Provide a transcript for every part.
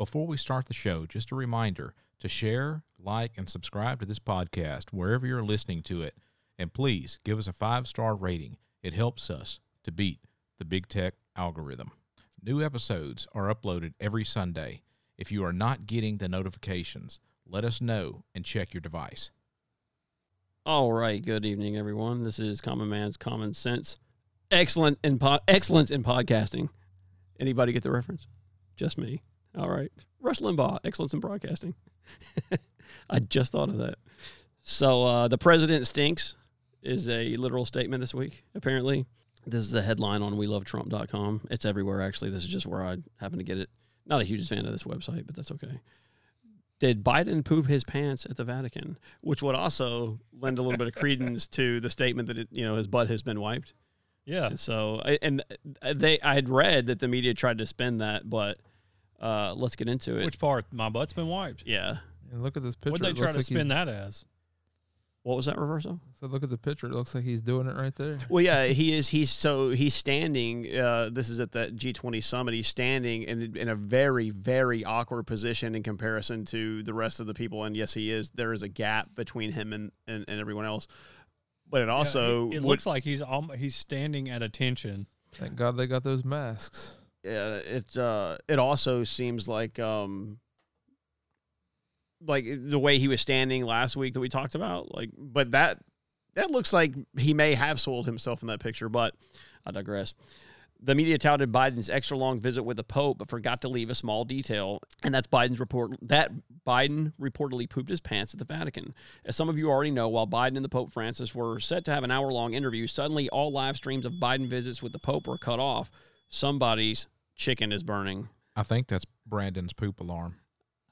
Before we start the show, just a reminder to share, like, and subscribe to this podcast wherever you're listening to it. And please give us a five star rating. It helps us to beat the big tech algorithm. New episodes are uploaded every Sunday. If you are not getting the notifications, let us know and check your device. All right. Good evening, everyone. This is Common Man's Common Sense. Excellent in po- excellence in podcasting. Anybody get the reference? Just me. All right. Rush Limbaugh, excellence in broadcasting. I just thought of that. So uh, the president stinks is a literal statement this week. Apparently, this is a headline on WeLoveTrump.com. It's everywhere. Actually, this is just where I happen to get it. Not a huge fan of this website, but that's okay did Biden poop his pants at the Vatican? Which would also lend a little bit of credence to the statement that it, you know his butt has been wiped. Yeah. And so, and they, I had read that the media tried to spin that, but uh, let's get into it. Which part? My butt's been wiped. yeah. And look at this picture. What'd they it try looks to like spin he's- that as? What was that reversal? So look at the picture. It looks like he's doing it right there. Well, yeah, he is. He's so he's standing. Uh, this is at that G20 summit. He's standing in in a very very awkward position in comparison to the rest of the people. And yes, he is. There is a gap between him and and, and everyone else. But it also Yeah, it, it would- looks like he's alm- he's standing at attention. Thank God they got those masks. Yeah, it uh, it also seems like um, like the way he was standing last week that we talked about. Like, but that that looks like he may have soiled himself in that picture. But I digress. The media touted Biden's extra long visit with the Pope, but forgot to leave a small detail, and that's Biden's report that Biden reportedly pooped his pants at the Vatican. As some of you already know, while Biden and the Pope Francis were set to have an hour long interview, suddenly all live streams of Biden visits with the Pope were cut off. Somebody's chicken is burning. I think that's Brandon's poop alarm.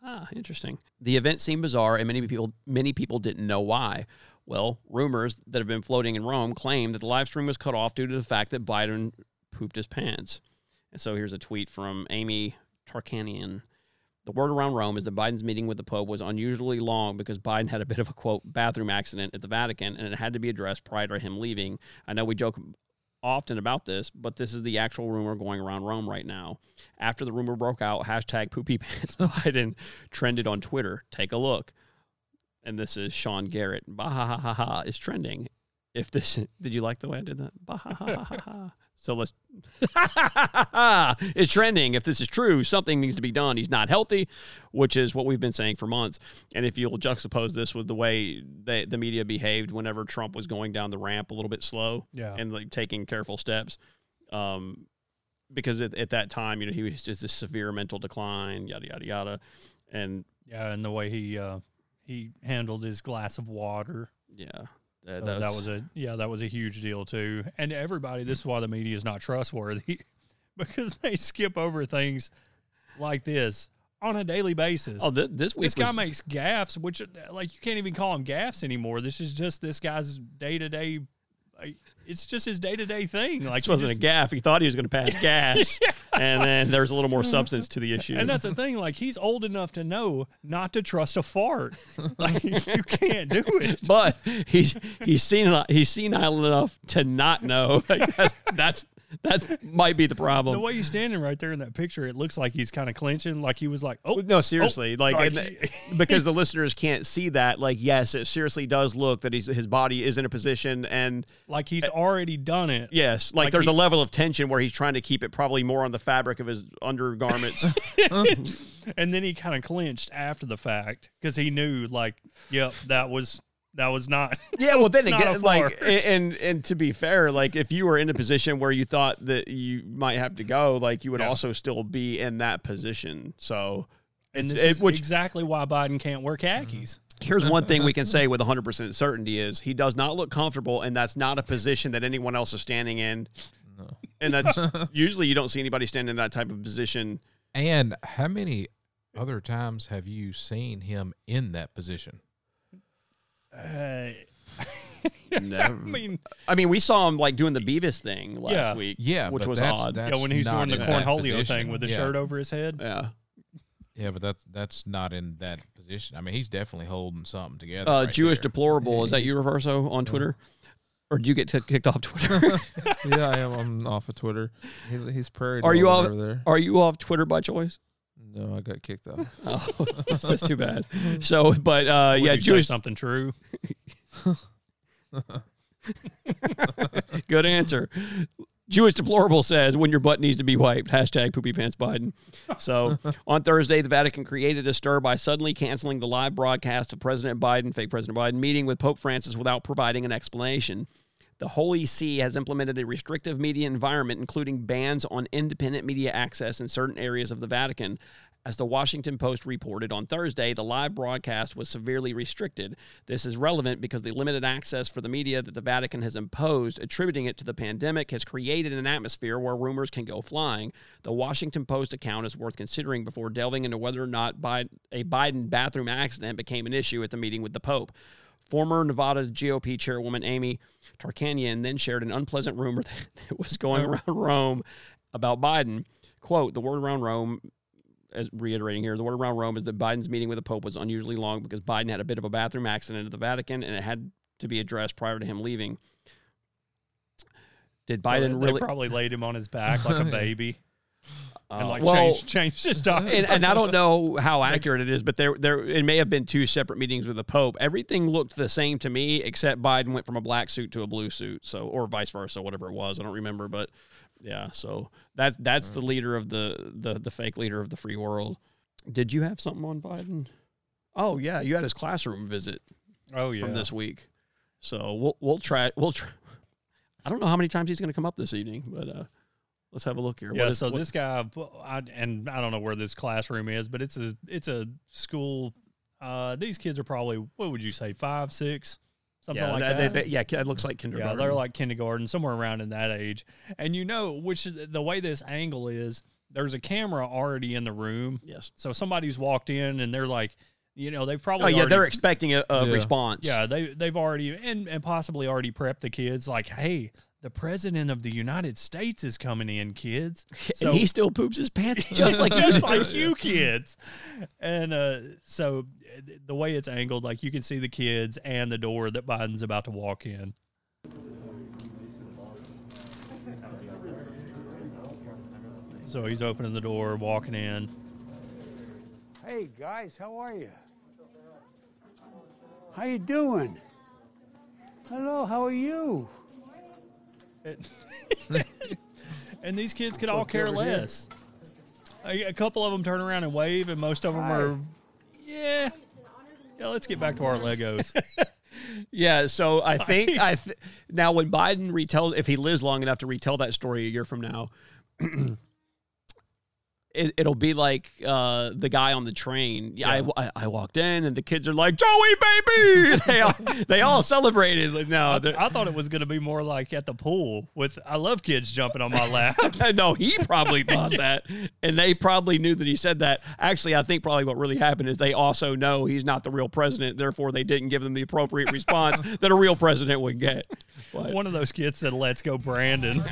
Ah, interesting. The event seemed bizarre, and many people many people didn't know why. Well, rumors that have been floating in Rome claim that the live stream was cut off due to the fact that Biden pooped his pants. And so here's a tweet from Amy Tarkanian. The word around Rome is that Biden's meeting with the Pope was unusually long because Biden had a bit of a quote bathroom accident at the Vatican and it had to be addressed prior to him leaving. I know we joke often about this, but this is the actual rumor going around Rome right now. After the rumor broke out, hashtag poopy pants Biden trended on Twitter. Take a look. And this is Sean Garrett. Bah ha ha ha ha is trending. If this did you like the way I did that? Bah ha ha ha ha. So let's it's trending. If this is true, something needs to be done. He's not healthy, which is what we've been saying for months. And if you'll juxtapose this with the way they, the media behaved whenever Trump was going down the ramp a little bit slow, Yeah. and like taking careful steps, um, because at, at that time, you know, he was just this severe mental decline, yada yada yada, and Yeah, and the way he uh, he handled his glass of water. yeah, Uh, so that, that, was, a yeah, that was a huge deal too. And everybody, this is why the media is not trustworthy because they skip over things like this on a daily basis. oh th- this week this guy was- makes gaffes, which like you can't even call them gaffes anymore. This is just this guy's day to day. It's just his day to day thing. Like this wasn't just- a gaff. He thought he was going to pass gas, and then there's a little more substance to the issue. And that's the thing. Like he's old enough to know not to trust a fart. Like you can't do it. but he's he's seen he's senile enough to not know. Like, that's that's that's might be the problem. The way he's standing right there in that picture, it looks like he's kind of clenching. Like he was like, "Oh no, oh, seriously, oh, like, like, and- because the listeners can't see that. Like, yes, it seriously does look that he's his body is in a position, and like he's already done it." yes, like, Like there's he- a level of tension where he's trying to keep it probably more on the fabric of his undergarments. and then he kind of clenched after the fact because he knew, like, yep, that was that was not. Yeah, well, then It's not again, like, and and to be fair, like, if you were in a position where you thought that you might have to go, like, you would Yeah. also still be in that position. So, And it's- this it- is which exactly why Biden can't wear khakis. Mm-hmm. here's one thing we can say with 100% certainty is he does not look comfortable, and that's not a position that anyone else is standing in. And that's usually you don't see anybody standing in that type of position. And how many other times have you seen him in that position? Uh, Never. I mean, I mean, we saw him like doing the Beavis thing last Yeah. week. Yeah, which was that's, odd. That's yeah, when he's doing the in cornholio thing with the Yeah. shirt over his head. yeah. Yeah, but that's that's not in that position. I mean, he's definitely holding something together. Uh, right Jewish there. deplorable. Is that you, Reverso, on Twitter? Or did you get t- kicked off Twitter? yeah, I am. I'm off of Twitter. He, he's prairie. Are you off? over there? Are you off Twitter by choice? No, I got kicked off. Oh, that's too bad. So, but uh, Would yeah, you say Jewish. something true. Good answer. Jewish deplorable says when your butt needs to be wiped. Hashtag poopy pants Biden. So on Thursday, the Vatican created a stir by suddenly canceling the live broadcast of President Biden, fake President Biden, meeting with Pope Francis without providing an explanation. The Holy See has implemented a restrictive media environment, including bans on independent media access in certain areas of the Vatican. As the Washington Post reported on Thursday, the live broadcast was severely restricted. This is relevant because the limited access for the media that the Vatican has imposed, attributing it to the pandemic, has created an atmosphere where rumors can go flying. The Washington Post account is worth considering before delving into whether or not a Biden bathroom accident became an issue at the meeting with the Pope. Former Nevada GOP chairwoman Amy Tarkanian then shared an unpleasant rumor that was going oh. around Rome about Biden. Quote, the word around Rome, as reiterating here, the word around Rome is that Biden's meeting with the Pope was unusually long because Biden had a bit of a bathroom accident at the Vatican and it had to be addressed prior to him leaving. Did So Biden they really? probably laid him on his back like a baby and uh, like well, changed, changed his diet. and, and I don't know how accurate it is, but there there it may have been two separate meetings with the Pope. Everything looked the same to me, except Biden went from a black suit to a blue suit, so or vice versa, whatever it was. I don't remember, but yeah. So that that's the leader of the the the fake leader of the free world. Did you have something on Biden? Oh yeah, you had his classroom visit oh yeah. from this week. So we'll we'll try we'll try. I don't know how many times he's going to come up this evening, but uh, let's have a look here. Yeah, is- so what- this guy, I, and I don't know where this classroom is, but it's a it's a school. Uh, these kids are probably what would you say, five, six, something yeah, like that, they- they- yeah, it looks like kindergarten. yeah, they're like kindergarten, somewhere around in that age. And you know, which the way this angle is, there's a camera already in the room, yes. so somebody's walked in and they're like, you know, they've probably Oh yeah, already- they're expecting a, a Yeah. response. yeah they they've already and and possibly already prepped the kids like, hey, the president of the United States is coming in, kids. and he still poops his pants just like just you. like you kids. And uh, so the way it's angled, like you can see the kids and the door that Biden's about to walk in. So he's opening the door, walking in. Hey guys, how are you? How you doing? Hello, how are you? and these kids could all care less. A, a couple of them turn around and wave, and most of them are, yeah, yeah. Let's get back to our Legos. Yeah, so I think I th- now when Biden retells, if he lives long enough to retell that story a year from now, it, it'll be like uh, the guy on the train. Yeah, I, I, I walked in and the kids are like Joey baby. they all they all celebrated. Like, no, they're- I thought it was going to be more like at the pool with. I love kids jumping on my lap. no, he probably thought that, and they probably knew that he said that. Actually, I think probably what really happened is they also know he's not the real president. Therefore, they didn't give them the appropriate response that a real president would get. But, One of those kids said, "Let's go, Brandon."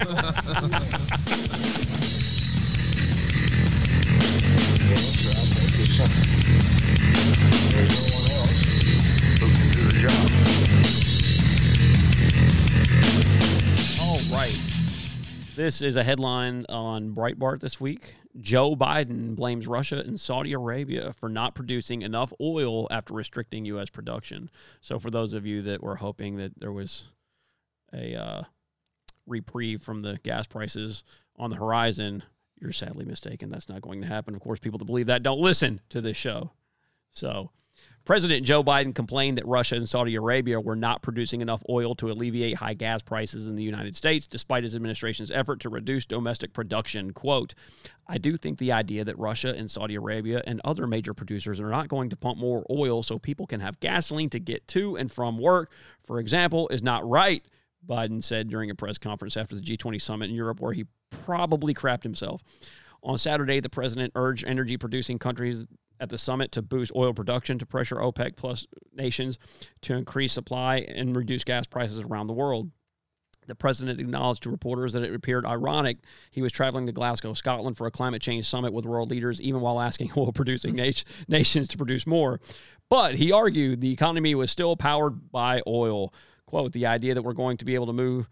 This is a headline on Breitbart this week. Joe Biden blames Russia and Saudi Arabia for not producing enough oil after restricting U.S. production. So, for those of you that were hoping that there was a uh, reprieve from the gas prices on the horizon, you're sadly mistaken. That's not going to happen. Of course, people that believe that don't listen to this show. So, President Joe Biden complained that Russia and Saudi Arabia were not producing enough oil to alleviate high gas prices in the United States, despite his administration's effort to reduce domestic production. Quote, I do think the idea that Russia and Saudi Arabia and other major producers are not going to pump more oil so people can have gasoline to get to and from work, for example, is not right, Biden said during a press conference after the G20 summit in Europe, where he probably crapped himself. On Saturday, the president urged energy producing countries at the summit to boost oil production to pressure OPEC plus nations to increase supply and reduce gas prices around the world. The president acknowledged to reporters that it appeared ironic he was traveling to Glasgow, Scotland for a climate change summit with world leaders, even while asking oil producing hmm. nat- nations to produce more. But he argued the economy was still powered by oil. Quote, the idea that we're going to be able to move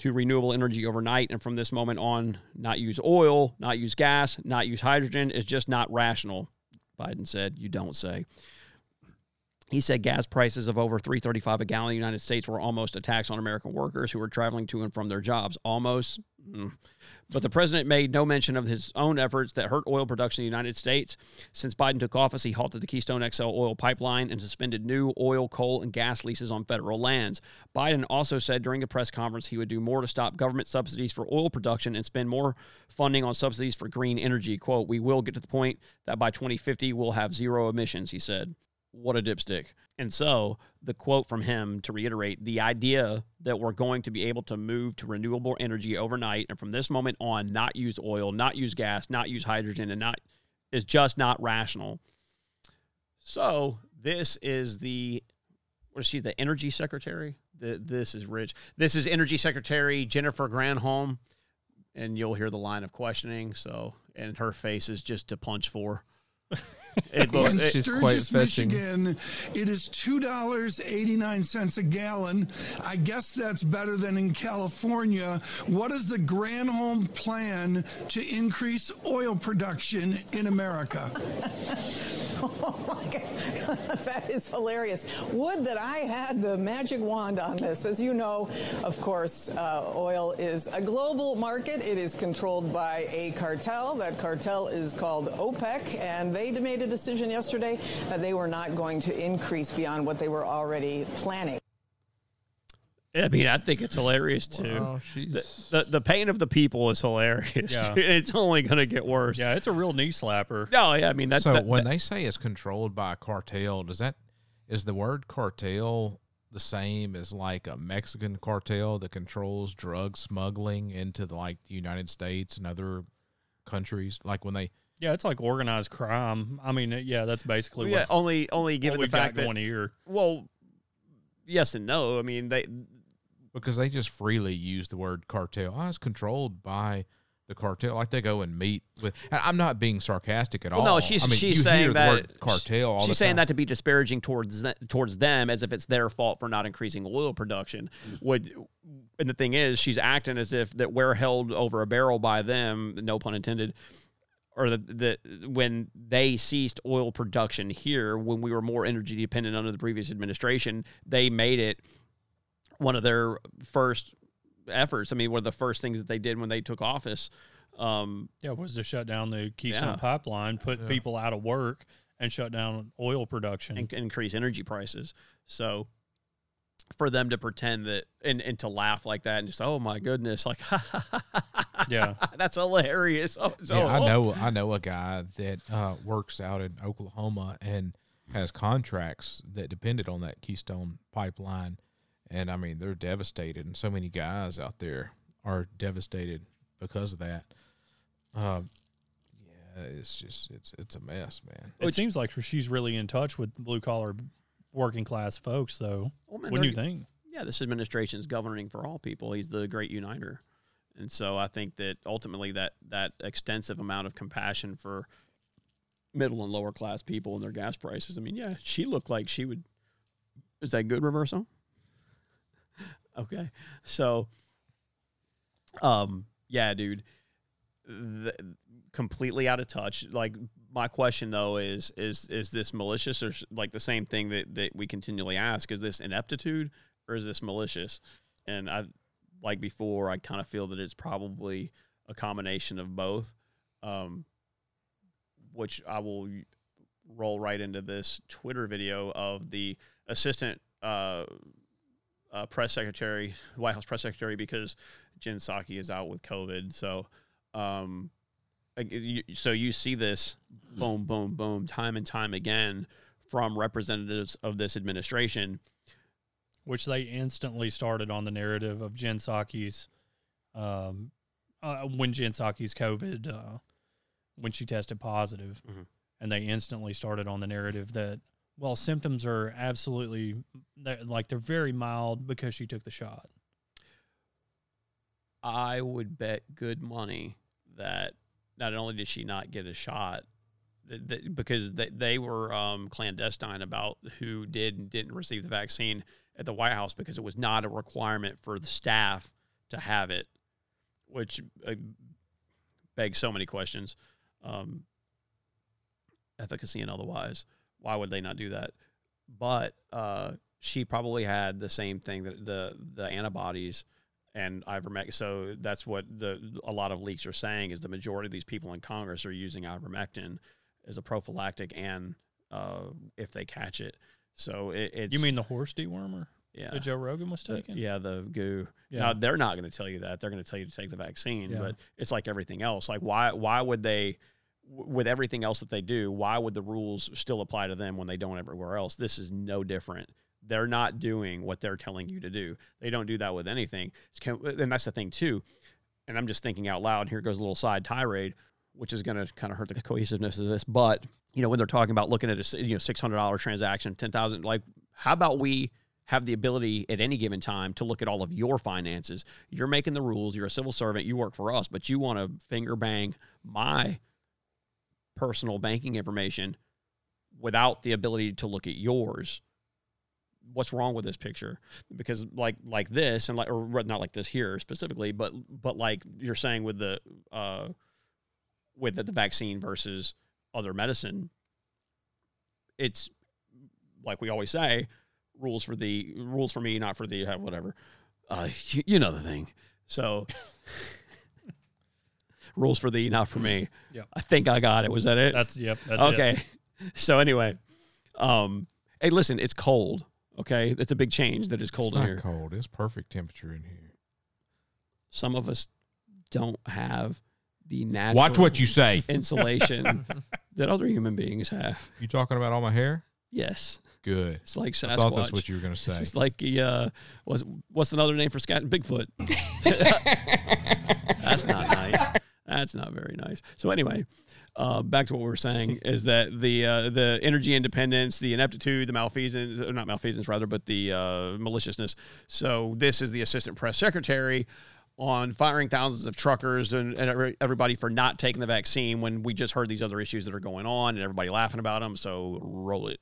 to renewable energy overnight, and from this moment on, not use oil, not use gas, not use hydrogen is just not rational. Biden said, "You don't say." He said gas prices of over 335 a gallon in the United States were almost a tax on American workers who were traveling to and from their jobs. Almost. Mm. But the president made no mention of his own efforts that hurt oil production in the United States. Since Biden took office, he halted the Keystone XL oil pipeline and suspended new oil, coal, and gas leases on federal lands. Biden also said during a press conference he would do more to stop government subsidies for oil production and spend more funding on subsidies for green energy. Quote, We will get to the point that by 2050 we'll have zero emissions, he said what a dipstick. And so, the quote from him to reiterate the idea that we're going to be able to move to renewable energy overnight and from this moment on not use oil, not use gas, not use hydrogen and not is just not rational. So, this is the what is she the energy secretary? The, this is rich. This is energy secretary Jennifer Granholm and you'll hear the line of questioning, so and her face is just to punch for. It looks, in it- She's quite Sturgis, fetching. Michigan, it is two dollars eighty nine cents a gallon. I guess that's better than in California. What is the Granholm plan to increase oil production in America? Oh my God. that is hilarious. Would that I had the magic wand on this. As you know, of course, uh, oil is a global market. It is controlled by a cartel. That cartel is called OPEC, and they made a decision yesterday that they were not going to increase beyond what they were already planning. I mean, I think it's hilarious too. Wow, The, the the pain of the people is hilarious. Yeah. it's only going to get worse. Yeah, it's a real knee slapper. No, yeah, I mean that's so that- when that- they say it's controlled by a cartel, does that is the word cartel the same as like a Mexican cartel that controls drug smuggling into the, like the United States and other countries? Like when they Yeah, it's like organized crime. I mean, yeah, that's basically yeah, what, only only given the we've got fact that going here. well, yes and no. I mean they because they just freely use the word cartel. Oh, it's controlled by the cartel. Like they go and meet with. and I'm not being sarcastic at Well, all. no, she's I mean, she's you saying hear that the word cartel. All she's the saying time. that to be disparaging towards towards them as if it's their fault for not increasing oil production. Would and the thing is, she's acting as if that we're held over a barrel by them. No pun intended. Or that the, when they ceased oil production here, when we were more energy dependent under the previous administration, they made it one of their first efforts. I mean, one of the first things that they did when they took office. Um, Yeah, was to shut down the Keystone Yeah. Pipeline, put people out of work, and shut down oil production. and increase energy prices. So for them to pretend that and, and to laugh like that and just oh my goodness like Yeah. that's hilarious oh, so, yeah, I know. I know a guy that uh, works out in Oklahoma and has contracts that depended on that Keystone pipeline, and I mean they're devastated, and so many guys out there are devastated because of that. Um, yeah, it's just it's it's a mess, man. It seems like she's really in touch with blue collar working class folks, though. Well, man, Wouldn't you think? yeah this administration is governing for all people. He's the great uniter. And so i think that ultimately that that extensive amount of compassion for middle and lower class people and their gas prices i mean yeah she looked like she would is that good reversal okay. So um yeah dude. Th- completely out of touch. Like my question though is is is this malicious or like the same thing that that we continually ask is this ineptitude or is this malicious? And i like before i kind of feel that it's probably a combination of both um which i will roll right into this twitter video of the assistant uh, uh, press secretary white house press secretary because jen psaki is out with covid. So um so you see this boom boom boom time and time again from representatives of this administration Which they instantly started on the narrative of Jen Psaki's, um, uh, when Jen Psaki's COVID, uh, when she tested positive, Mhm. and they instantly started on the narrative that well symptoms are absolutely they're, like they're very mild because she took the shot. I would bet good money that not only did she not get a shot, that, that, because they, they were um, clandestine about who did and didn't receive the vaccine at the White House because it was not a requirement for the staff to have it, which uh, begs so many questions, um, efficacy and otherwise. Why would they not do that? But uh, she probably had the same thing that the the antibodies and ivermectin. So that's what the a lot of leaks are saying is the majority of these people in Congress are using ivermectin as a prophylactic and uh, if they catch it. So it, it's You mean the horse dewormer yeah. that Joe Rogan was The- taking? yeah, the goo. Yeah. Now they're not going to tell you that. They're going to tell you to take the vaccine, Yeah. but it's like everything else. Like why why would they with everything else that they do, why would the rules still apply to them when they don't everywhere else? This is no different. They're not doing what they're telling you to do. They don't do that with anything. And that's the thing too. And I'm just thinking out loud. Here goes a little side tirade, which is going to kind of hurt the cohesiveness of this. But you know, when they're talking about looking at a you know six hundred dollar transaction, ten thousand, like how about we have the ability at any given time to look at all of your finances. You're making the rules. You're a civil servant. You work for us, but you want to finger bang my personal banking information without the ability to look at yours. What's wrong with this picture? Because like like this and like or not like this here specifically, but but like you're saying with the uh with the, the vaccine versus other medicine, it's like we always say, rules for the rules for me, not for the uh, whatever. Uh, you, you know the thing. So rules for thee, not for me. yeah I think I got it. Was that it? That's yep. That's it. okay. So anyway, um, hey, listen, it's cold. Okay, it's a big change that it's cold it's in not here. cold. It's perfect temperature in here. Some of us don't have the natural Watch what you say. insulation that other human beings have. You talking about all my hair? Yes, Good. it's like Sasquatch. I thought that's what you were going to say. It's like the uh, what's what's another name for scat? Bigfoot. That's not nice. That's not very nice. So anyway, uh, back to what we were saying is that the uh, the energy independence, the ineptitude, the malfeasance, not malfeasance rather, but the uh, maliciousness. So this is the assistant press secretary on firing thousands of truckers and, and everybody for not taking the vaccine when we just heard these other issues that are going on and everybody laughing about them. So roll it.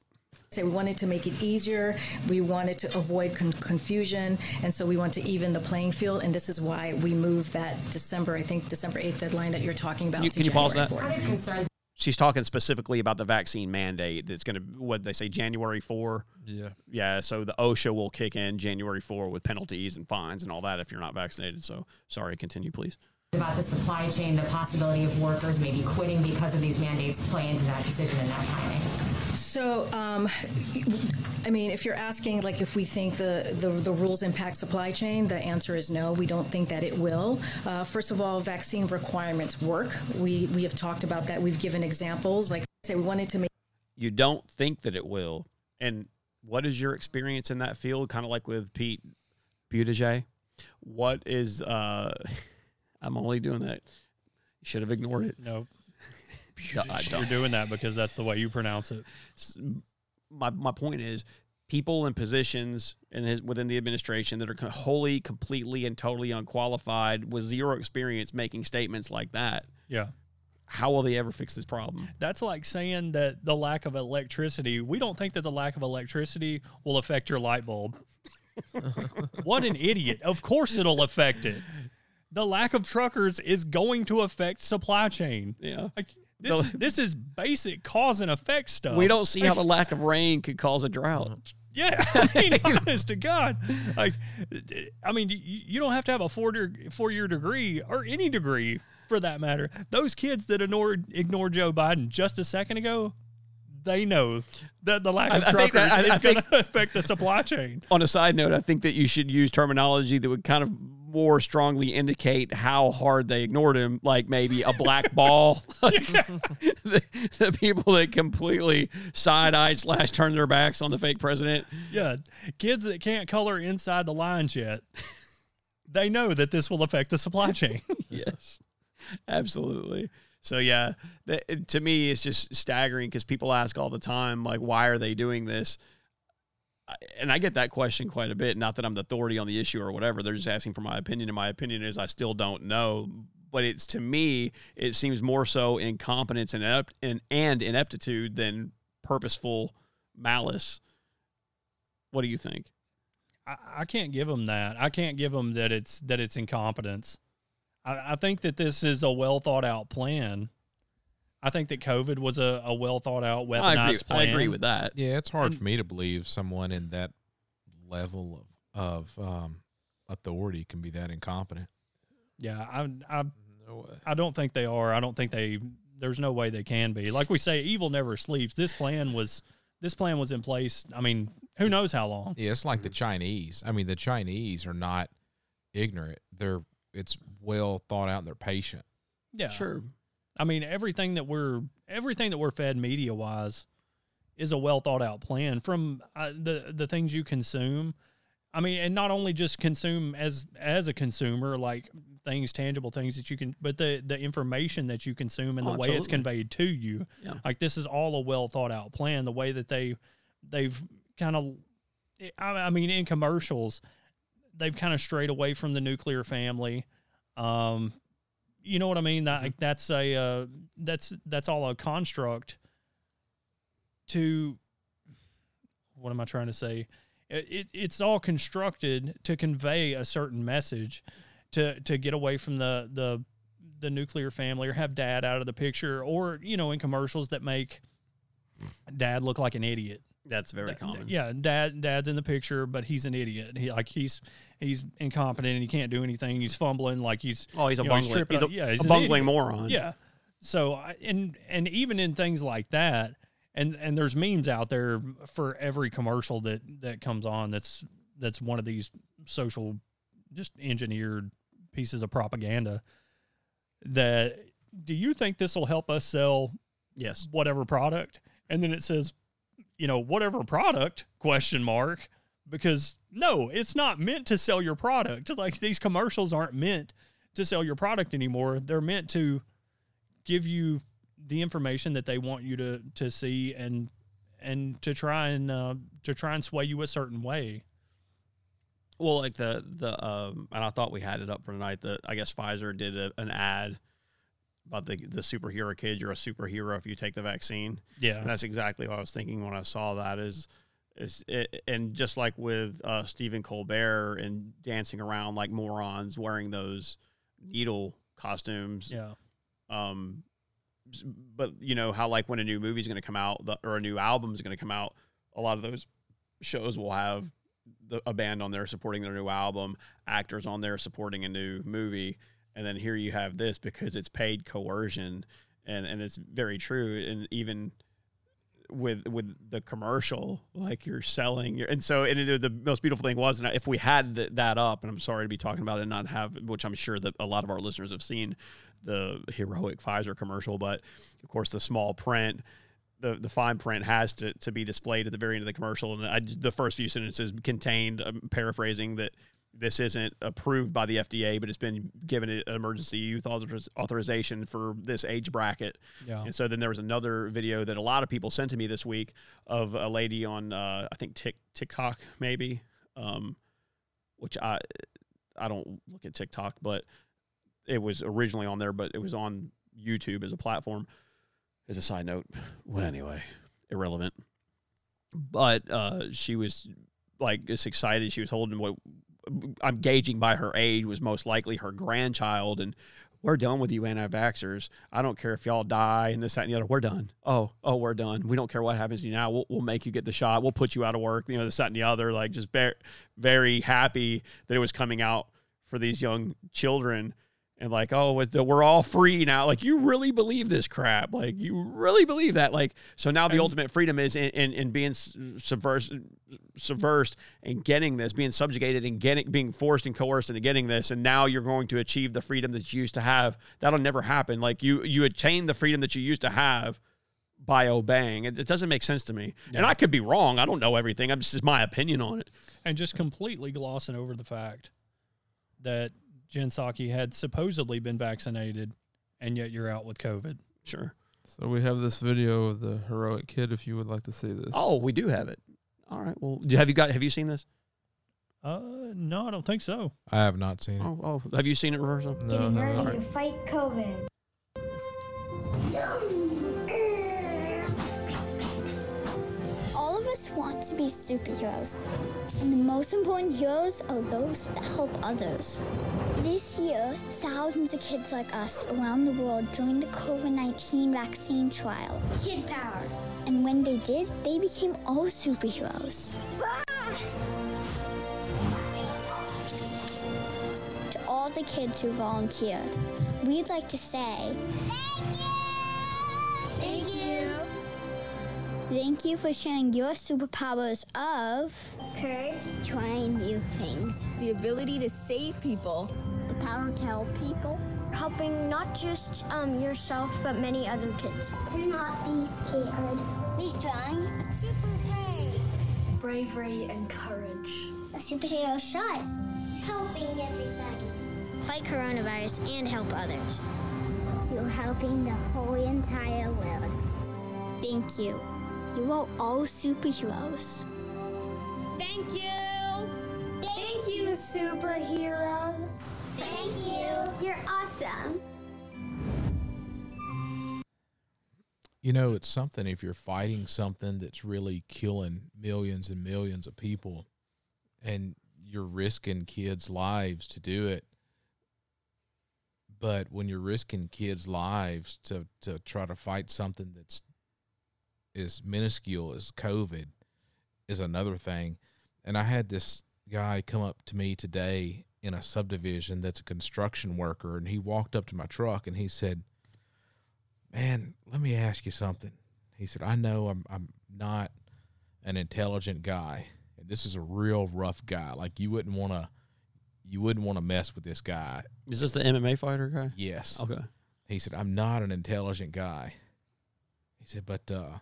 So we wanted to make it easier. We wanted to avoid con- confusion, and so we want to even the playing field. And this is why we moved that December, I think December eighth deadline that you're talking about. You- to can you pause January that? 4th. she's talking specifically about the vaccine mandate that's going to what they say January 4 Yeah. yeah so the OSHA will kick in January 4 with penalties and fines and all that if you're not vaccinated so sorry continue please about the supply chain, the possibility of workers maybe quitting because of these mandates play into that decision and that timing? So, um, I mean, if you're asking, like, if we think the, the, the rules impact supply chain, the answer is no. We don't think that it will. Uh, first of all, vaccine requirements work. We we have talked about that. We've given examples. Like say, we wanted to make you don't think that it will and what is your experience in that field kind of like with Pete Buttigieg what is uh I'm only doing that you should have ignored it No, No, I you're doing that because that's the way you pronounce it. my my point is people in positions in his, within the administration that are wholly, completely, and totally unqualified with zero experience making statements like that. Yeah. How will they ever fix this problem? That's like saying that the lack of electricity, we don't think that the lack of electricity will affect your light bulb. what an idiot. Of course it'll affect it. The lack of truckers is going to affect supply chain. Yeah. Like this, this is basic cause and effect stuff. We don't see how the lack of rain could cause a drought. Yeah, I mean, honest to God, like, I mean, you, you don't have to have a four year four year degree or any degree for that matter. Those kids that ignored ignored Joe Biden just a second ago, they know that the lack of I truckers that- I- I is going to affect the supply chain. On a side note, I think that you should use terminology that would kind of more strongly indicate how hard they ignored him, like maybe a black ball. the, the people that completely side eyed slash turned their backs on the fake president. Yeah, kids that can't color inside the lines yet, they know that this will affect the supply chain. yes, absolutely. So yeah, that, to me, it's just staggering because people ask all the time, like, why are they doing this? And I get that question quite a bit. Not that I'm the authority on the issue or whatever. They're just asking for my opinion, and my opinion is I still don't know. But it's to me, it seems more so incompetence and inept, and, and ineptitude than purposeful malice. What do you think? I, I can't give them that. I can't give them that it's that it's incompetence. I, I think that this is a well thought out plan. I think that COVID was a, a well thought out weaponized I agree, I agree with that. Yeah, it's hard And- for me to believe someone in that level of of um, authority can be that incompetent. Yeah, I I No. I don't think they are. I don't think they. There's no way they can be. Like we say, evil never sleeps. This plan was this plan was in place. I mean, who knows how long? Yeah, it's like the Chinese. I mean, the Chinese are not ignorant. They're it's well thought out and they're patient. Yeah, Sure. I mean, everything that we're everything that we're fed media wise is a well thought out plan from uh, the the things you consume. I mean, and not only just consume as as a consumer, like things, tangible things that you can, but the the information that you consume and Oh, the way it's conveyed to you. Yeah. Like this is all a well thought out plan. The way that they they've kind of, I, I mean, in commercials, they've kind of strayed away from the nuclear family. Um, you know what I mean? That like, that's a uh, that's that's all a construct to what am I trying to say? It, it it's all constructed to convey a certain message to to get away from the the the nuclear family or have dad out of the picture or you know in commercials that make dad look like an idiot. That's very Da- common. Yeah, dad dad's in the picture, but he's an idiot. He like he's he's incompetent and he can't do anything. He's fumbling like he's Oh, he's a know, bungling. tripping He's a, yeah, a he's an bungling idiot. moron. Yeah. So I- and and even in things like that, and and there's memes out there for every commercial that that comes on. That's that's one of these social, just engineered pieces of propaganda. That do you think this will help us sell Yes. whatever product? And then it says, you know, whatever product question mark because no, it's not meant to sell your product. Like these commercials aren't meant to sell your product anymore. They're meant to give you the information that they want you to to see and and to try and uh, to try and sway you a certain way. Well, like the the um, and I thought we had it up for tonight. That I guess Pfizer did a, an ad about the the superhero kid. You're a superhero if you take the vaccine. Yeah. And that's exactly what I was thinking when I saw that. Is is it, and just like with uh, Stephen Colbert and dancing around like morons wearing those needle costumes. Yeah. Um, but you know how like when a new movie's going to come out the, or a new album's going to come out, a lot of those shows will have the, a band on there supporting their new album, actors on there supporting a new movie, and then here you have this because it's paid coercion, and and it's very true, and even with with the commercial like you're selling your and so and it, the most beautiful thing was and if we had th- that up and i'm sorry to be talking about it and not have which i'm sure that a lot of our listeners have seen the heroic pfizer commercial but of course the small print the, the fine print has to, to be displayed at the very end of the commercial and I, the first few sentences contained um, paraphrasing that this isn't approved by the FDA, but it's been given an emergency use authorization for this age bracket. Yeah. And so then there was another video that a lot of people sent to me this week of a lady on uh, I think Tik TikTok maybe, um, which I I don't look at TikTok, but it was originally on there, but it was on YouTube as a platform. As a side note, well, anyway, irrelevant. But uh, she was like just excited. She was holding what I'm gauging by her age was most likely her grandchild, and we're done with you anti-vaxxers. I don't care if y'all die and this, that, and the other. We're done. Oh, oh, we're done. We don't care what happens to you now. We'll, we'll make you get the shot. We'll put you out of work. You know, this, that, and the other. Like just very, very happy that it was coming out for these young children. And like, oh, the, we're all free now. Like, you really believe this crap? Like, you really believe that? Like, so now the And- ultimate freedom is in, in, in being subversed, subversed and getting this, being subjugated and getting, being forced and coerced into getting this. And now you're going to achieve the freedom that you used to have. That'll never happen. Like, you you attain the freedom that you used to have by obeying. It, it doesn't make sense to me. And I could be wrong. I don't know everything. I'm just my opinion on it. and just completely glossing over the fact that Jen Psaki had supposedly been vaccinated, and yet you're out with COVID. Sure. So we have this video of the heroic kid. If you would like to see this. Oh, we do have it. All right. Well, do- have you got? Have you seen this? Uh, no, I don't think so. I have not seen it. Oh, oh have you seen it, Reverso? no, Getting no, ready no. All to right. fight COVID. All want to be superheroes. And the most important heroes are those that help others. This year, thousands of kids like us around the world joined the COVID 19 vaccine trial. Kid power. And when they did, they became all superheroes. To all the kids who volunteered, we'd like to say, Thank you. Thank you for sharing your superpowers of courage, trying new things, the ability to save people, the power to help people, helping not just um, yourself but many other kids. To not be scared, be strong, super brave, bravery and courage. A superhero shot, helping everybody. Fight coronavirus and help others. You're helping the whole entire world. Thank you. You are all superheroes. Thank you. Thank you, superheroes. Thank you. You're awesome. You know, it's something if you're fighting something that's really killing millions and millions of people and you're risking kids' lives to do it. But when you're risking kids' lives to, to try to fight something that's as minuscule as COVID is another thing. And I had this guy come up to me today in a subdivision that's a construction worker, and he walked up to my truck and he said, Man, let me ask you something. He said, I know I'm I'm not an intelligent guy, and this is a real rough guy. Like you wouldn't want to you wouldn't want to mess with this guy. Is this the MMA fighter guy? Yes. Okay. He said, I'm not an intelligent guy. He said, but uh,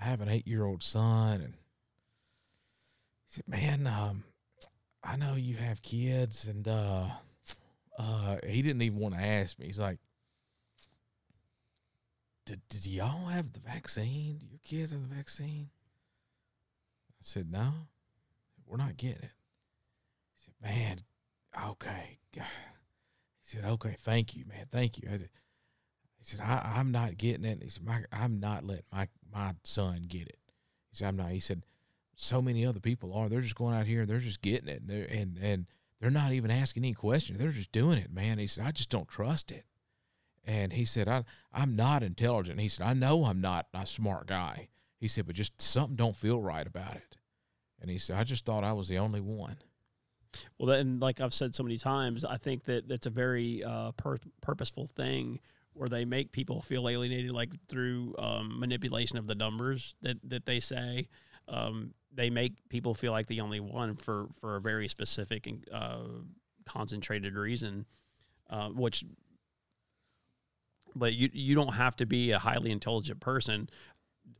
I have an eight year old son. And he said, man, um, I know you have kids. And uh, uh, he didn't even want to ask me. He's like, did, did y'all have the vaccine? Your kids have the vaccine? I said, no, we're not getting it. He said, man, okay. He said, okay, thank you, man. Thank you. I he said, I, I'm not getting it. He said, my, I'm not letting my, my son get it. He said, I'm not. He said, so many other people are. They're just going out here and they're just getting it. And, they're, and, and they're not even asking any questions. They're just doing it, man. He said, I just don't trust it. And he said, I, I'm not intelligent. He said, I know I'm not a smart guy. He said, but just something don't feel right about it. And he said, I just thought I was the only one. Well, then, like I've said so many times, I think that that's a very uh, pur- purposeful thing where they make people feel alienated, like through um, manipulation of the numbers that, that they say. Um, they make people feel like the only one for, for a very specific and uh, concentrated reason, uh, which but you you don't have to be a highly intelligent person.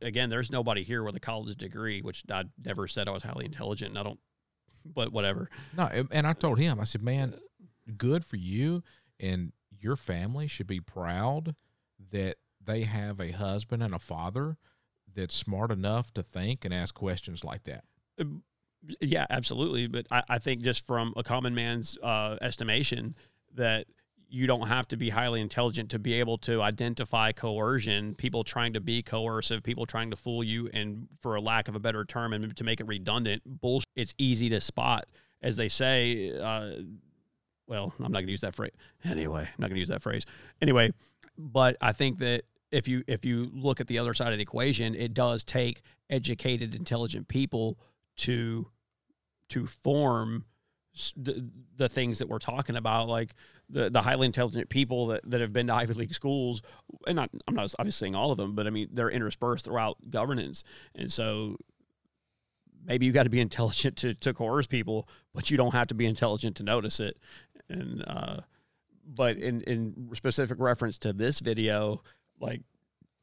Again, there's nobody here with a college degree, which I never said I was highly intelligent, and I don't. But whatever. No, and I told him, I said, "Man, good for you, and your family should be proud that they have a husband and a father that's smart enough to think and ask questions like that." Yeah, absolutely. But I, I think just from a common man's uh, estimation, that you don't have to be highly intelligent to be able to identify coercion, people trying to be coercive, people trying to fool you, and for a lack of a better term, and to make it redundant, bullshit. It's easy to spot, as they say. Uh, well, I'm not going to use that phrase anyway. I'm not going to use that phrase anyway. But I think that if you if you look at the other side of the equation, it does take educated, intelligent people to to form the, the things that we're talking about, like the, the highly intelligent people that, that have been to Ivy League schools, and not, I'm not obviously saying all of them, but I mean, they're interspersed throughout governance. And so maybe you got to be intelligent to, to coerce people, but you don't have to be intelligent to notice it. And, uh, but in, in specific reference to this video, like,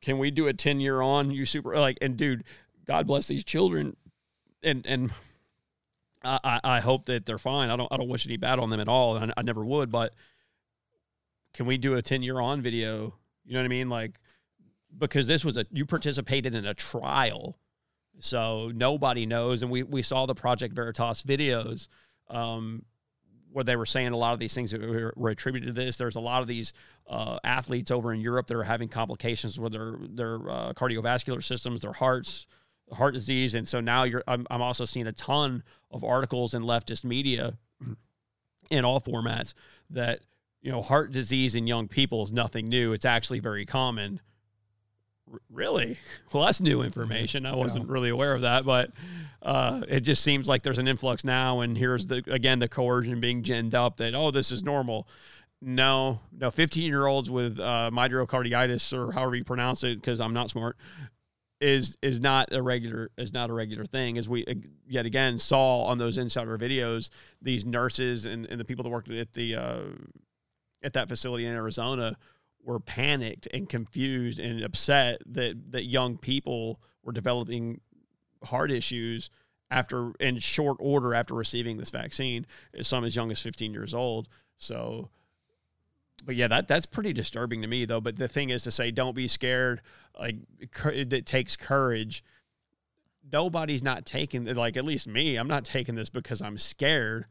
can we do a 10 year on you super like, and dude, God bless these children. And, and I, I hope that they're fine. I don't I don't wish any bad on them at all. I, I never would, but can we do a 10 year on video? You know what I mean? Like because this was a you participated in a trial. So nobody knows. And we we saw the Project Veritas videos um, where they were saying a lot of these things that were, were attributed to this. There's a lot of these uh, athletes over in Europe that are having complications with their their uh, cardiovascular systems, their hearts, heart disease, and so now you're. I'm, I'm also seeing a ton of articles in leftist media, in all formats, that you know heart disease in young people is nothing new. It's actually very common. Really? Well, that's new information. I wasn't really aware of that, but uh, it just seems like there's an influx now, and here's the again the coercion being ginned up that oh this is normal. No, no, 15 year olds with uh, myocarditis or however you pronounce it, because I'm not smart, is is not a regular is not a regular thing. As we uh, yet again saw on those insider videos, these nurses and, and the people that worked at the uh, at that facility in Arizona were panicked and confused and upset that that young people were developing heart issues after in short order after receiving this vaccine. Some as young as 15 years old. So but yeah, that that's pretty disturbing to me though. But the thing is to say, don't be scared. Like it takes courage. Nobody's not taking like at least me. I'm not taking this because I'm scared.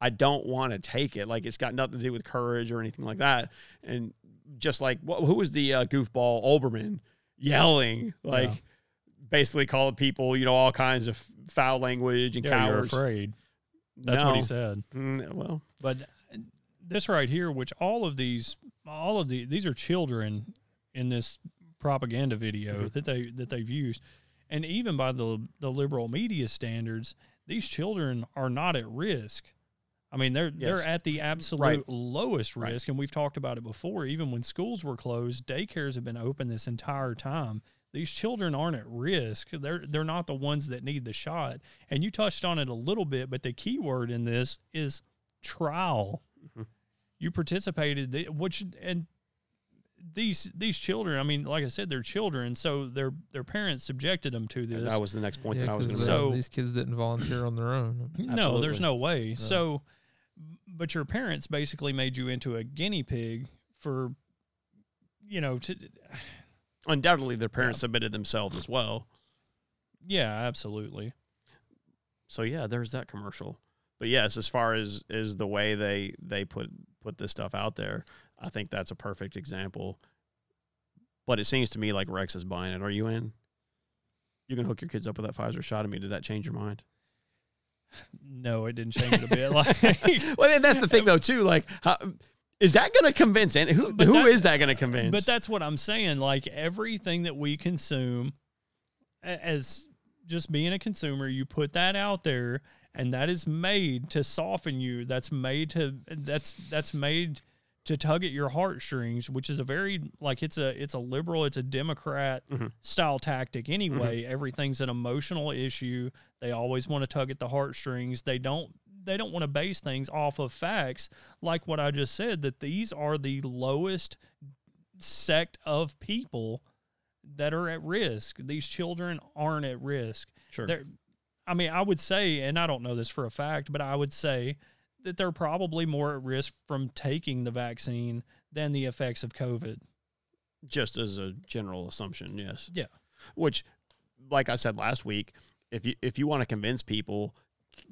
I don't want to take it. Like it's got nothing to do with courage or anything like that. And just like who was the uh, goofball Olbermann yelling like yeah. basically calling people you know all kinds of foul language and yeah, cowards. You're afraid. That's no. what he said. Mm, well, but this right here, which all of these, all of the these are children in this propaganda video mm-hmm. that they that they've used, and even by the the liberal media standards, these children are not at risk. I mean, they're yes. they're at the absolute right. lowest risk, right. and we've talked about it before. Even when schools were closed, daycares have been open this entire time. These children aren't at risk. They're they're not the ones that need the shot. And you touched on it a little bit, but the key word in this is trial. Mm-hmm you participated which and these these children i mean like i said they're children so their their parents subjected them to this that was the next point yeah, that i was going to so these kids didn't volunteer on their own no there's no way so but your parents basically made you into a guinea pig for you know to undoubtedly their parents yeah. submitted themselves as well yeah absolutely so yeah there's that commercial but yes, as far as is the way they they put put this stuff out there, I think that's a perfect example. But it seems to me like Rex is buying it. Are you in? You can hook your kids up with that Pfizer shot. I mean, did that change your mind? No, it didn't change it a bit. Like, well, and that's the thing though too. Like, how, is that going to convince? And who who that, is that going to convince? But that's what I'm saying. Like everything that we consume, as just being a consumer, you put that out there, and that is made to soften you that's made to that's that's made to tug at your heartstrings which is a very like it's a it's a liberal it's a democrat mm-hmm. style tactic anyway. Mm-hmm. everything's an emotional issue. They always want to tug at the heartstrings. They don't they don't want to base things off of facts. Like what i just said that these are the lowest sect of people that are at risk. These children aren't at risk. Sure. They're I mean, I would say, and I don't know this for a fact, but I would say that they're probably more at risk from taking the vaccine than the effects of COVID. Just as a general assumption, yes. Yeah. Which, like I said last week, if you if you want to convince people,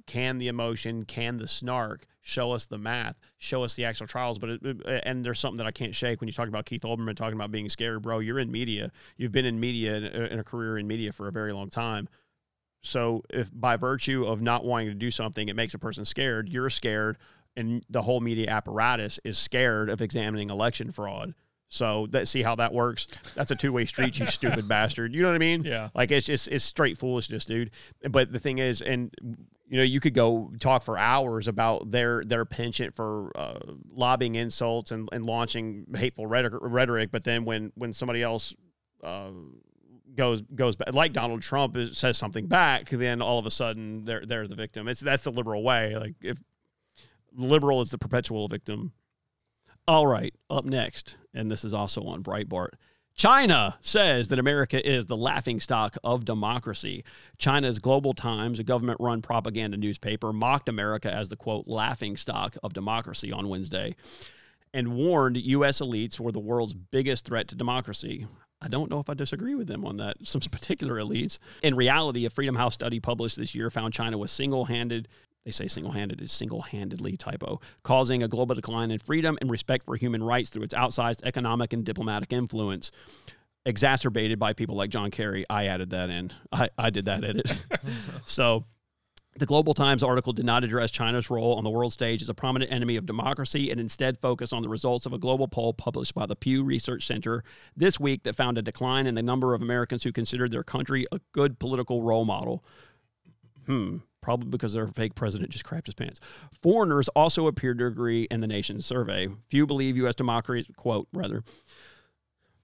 can the emotion, can the snark show us the math, show us the actual trials? But it, and there's something that I can't shake when you talk about Keith Olbermann talking about being scary, bro. You're in media. You've been in media in a career in media for a very long time so if by virtue of not wanting to do something, it makes a person scared, you're scared, and the whole media apparatus is scared of examining election fraud. So that see how that works. That's a two way street, you stupid bastard. You know what I mean? Yeah. Like it's just it's straight foolishness, dude. But the thing is, and you know, you could go talk for hours about their their penchant for uh, lobbying insults and, and launching hateful rhetoric, rhetoric. But then when when somebody else uh, goes goes back, like Donald Trump says something back, then all of a sudden they're they're the victim. It's that's the liberal way. Like if liberal is the perpetual victim. All right, up next, and this is also on Breitbart. China says that America is the laughing stock of democracy. China's Global Times, a government run propaganda newspaper, mocked America as the quote, laughing stock of democracy on Wednesday and warned U.S. elites were the world's biggest threat to democracy. I don't know if I disagree with them on that. Some particular elites. In reality, a Freedom House study published this year found China was single handed. They say single handed is single handedly typo, causing a global decline in freedom and respect for human rights through its outsized economic and diplomatic influence. exacerbated by people like John Kerry. I added that in. I, I did that edit. so the Global Times article did not address China's role on the world stage as a prominent enemy of democracy and instead focused on the results of a global poll published by the Pew Research Center this week that found a decline in the number of Americans who considered their country a good political role model. Hmm. Probably because their fake president just crapped his pants. Foreigners also appeared to agree in the nation's survey. Few believe U.S. democracy, quote, rather,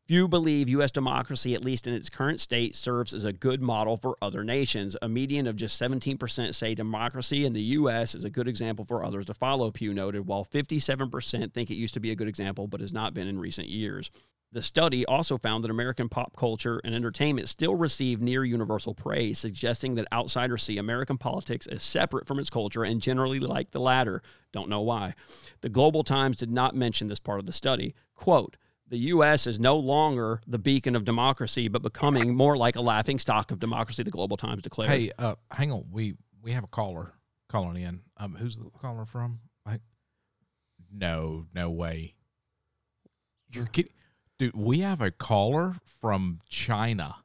Few believe U.S. democracy, at least in its current state, serves as a good model for other nations. A median of just 17% say democracy in the U.S. is a good example for others to follow, Pew noted, while 57% think it used to be a good example but has not been in recent years. The study also found that American pop culture and entertainment still receive near universal praise, suggesting that outsiders see American politics as separate from its culture and generally like the latter. Don't know why. The Global Times did not mention this part of the study. Quote, the U.S. is no longer the beacon of democracy, but becoming more like a laughing stock of democracy. The Global Times declared. Hey, uh, hang on. We we have a caller calling in. Um, who's the caller from? I, no, no way. You're kidding, dude. We have a caller from China.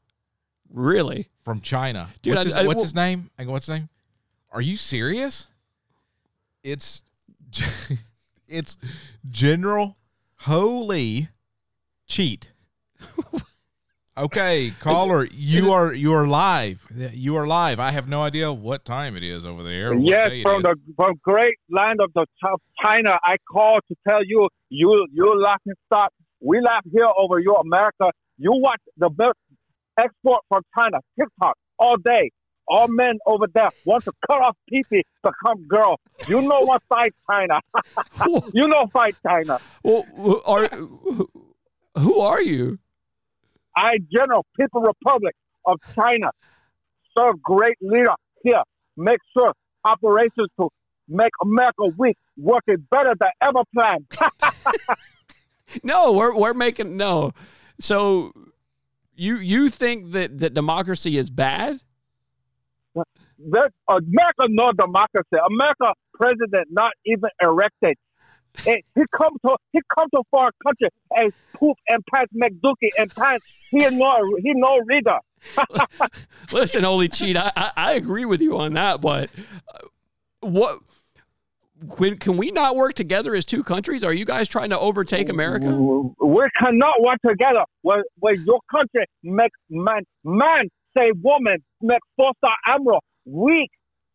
Really? From China. Dude, what's I- his, I- what's well- his name? Hang on, What's his name? Are you serious? It's it's General Holy Cheat. Okay, caller, you are you are live. You are live. I have no idea what time it is over there. Yes, from the from great land of the Ch- China, I call to tell you, you you laughing stock. We laugh here over your America. You watch the best export from China, TikTok, all day. All men over there want to cut off pee come girl. You know what fight China? you know fight China. Well, are who are you? I General People Republic of China. Sir, great leader here. Make sure operations to make America weak working better than ever planned. No, we're we're making no. So you you think that that democracy is bad? That America no democracy. America president not even elected. Eh, he come to he come to foreign country and poop and pants McDookie and pants. He no he no reader. Listen, holy cheat, I, I I agree with you on that, but uh, what? Can, can we not work together as two countries? Are you guys trying to overtake America? We cannot work together when, when your country makes man man say woman make four star admiral weak.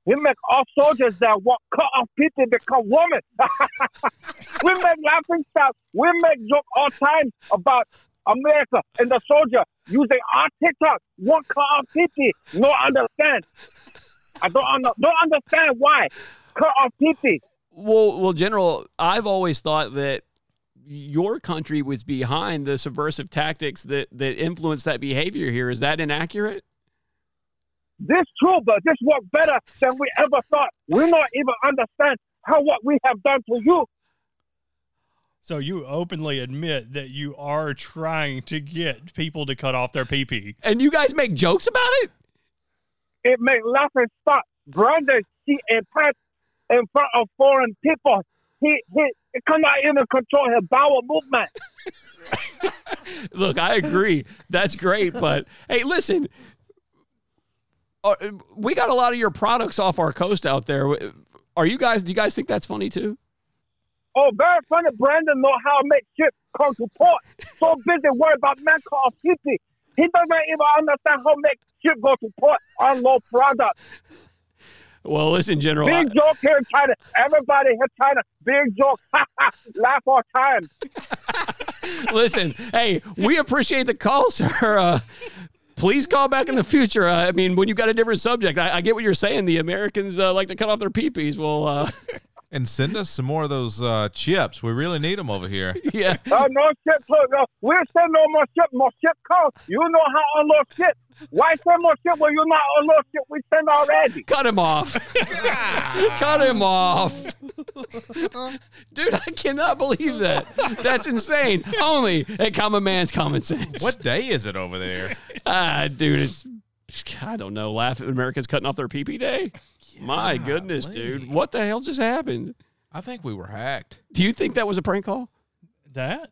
He make all soldiers that want cut off people become women. we make laughing stuff. We make joke all time about America and the soldier using our TikTok. One cut off people. No understand. I don't under, don't understand why cut off people. Well, well, General, I've always thought that your country was behind the subversive tactics that that influenced that behavior here. Is that inaccurate? This true, but this work better than we ever thought. We not even understand how what we have done to you. So you openly admit that you are trying to get people to cut off their pee pee. And you guys make jokes about it? It make laughing stock. Brandon see a pants in front of foreign people. He he, he cannot even control his bowel movement. Look, I agree. That's great, but hey, listen, uh, we got a lot of your products off our coast out there. Are you guys? Do you guys think that's funny too? Oh, very funny. Brandon know how to make shit come to port. So busy worried about man called city. He doesn't even understand how make shit go to port on low product. Well, listen, General. I- Big joke here in China. Everybody here in China. Big joke. Laugh all time. listen, hey, we appreciate the call, sir. Uh, please call back in the future. Uh, I mean, when you've got a different subject, I, I get what you're saying. The Americans uh, like to cut off their peepees. Well, uh, and send us some more of those uh, chips. We really need them over here. yeah. Oh, no shit. So, no, we send no more shit. More shit comes. You know how unload shit. Why send more shit when you're not unload shit we send already? Cut him off. Cut him off. Dude, I cannot believe that. That's insane. Only at Common Man's Common Sense. What day is it over there? Ah, dude, it's I don't know. Laugh at Americans cutting off their PP day. My goodness, dude, what the hell just happened? I think we were hacked. Do you think that was a prank call? That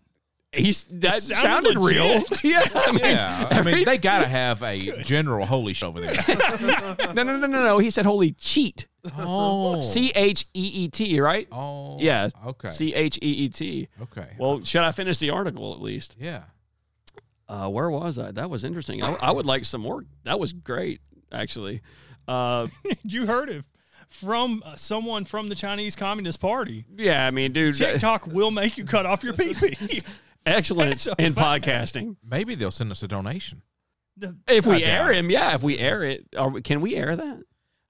He's that It sounded, sounded real. legit. yeah, I mean, Yeah, I mean they got to have a general holy sh- over there. no, no, no, no, no. He said holy cheat. Oh, C H E E T, right? oh, Yeah. okay, C H E E T. okay, Well, should I finish the article at least? yeah. Uh, where was I? That was interesting. I, I would like some more. That was great, actually. Uh, you heard it from uh, someone from the Chinese Communist Party. yeah, I mean, dude, TikTok will make you cut off your pee excellence in fact. podcasting. Maybe they'll send us a donation. If we air him, yeah. If we air it, are we, can we air that?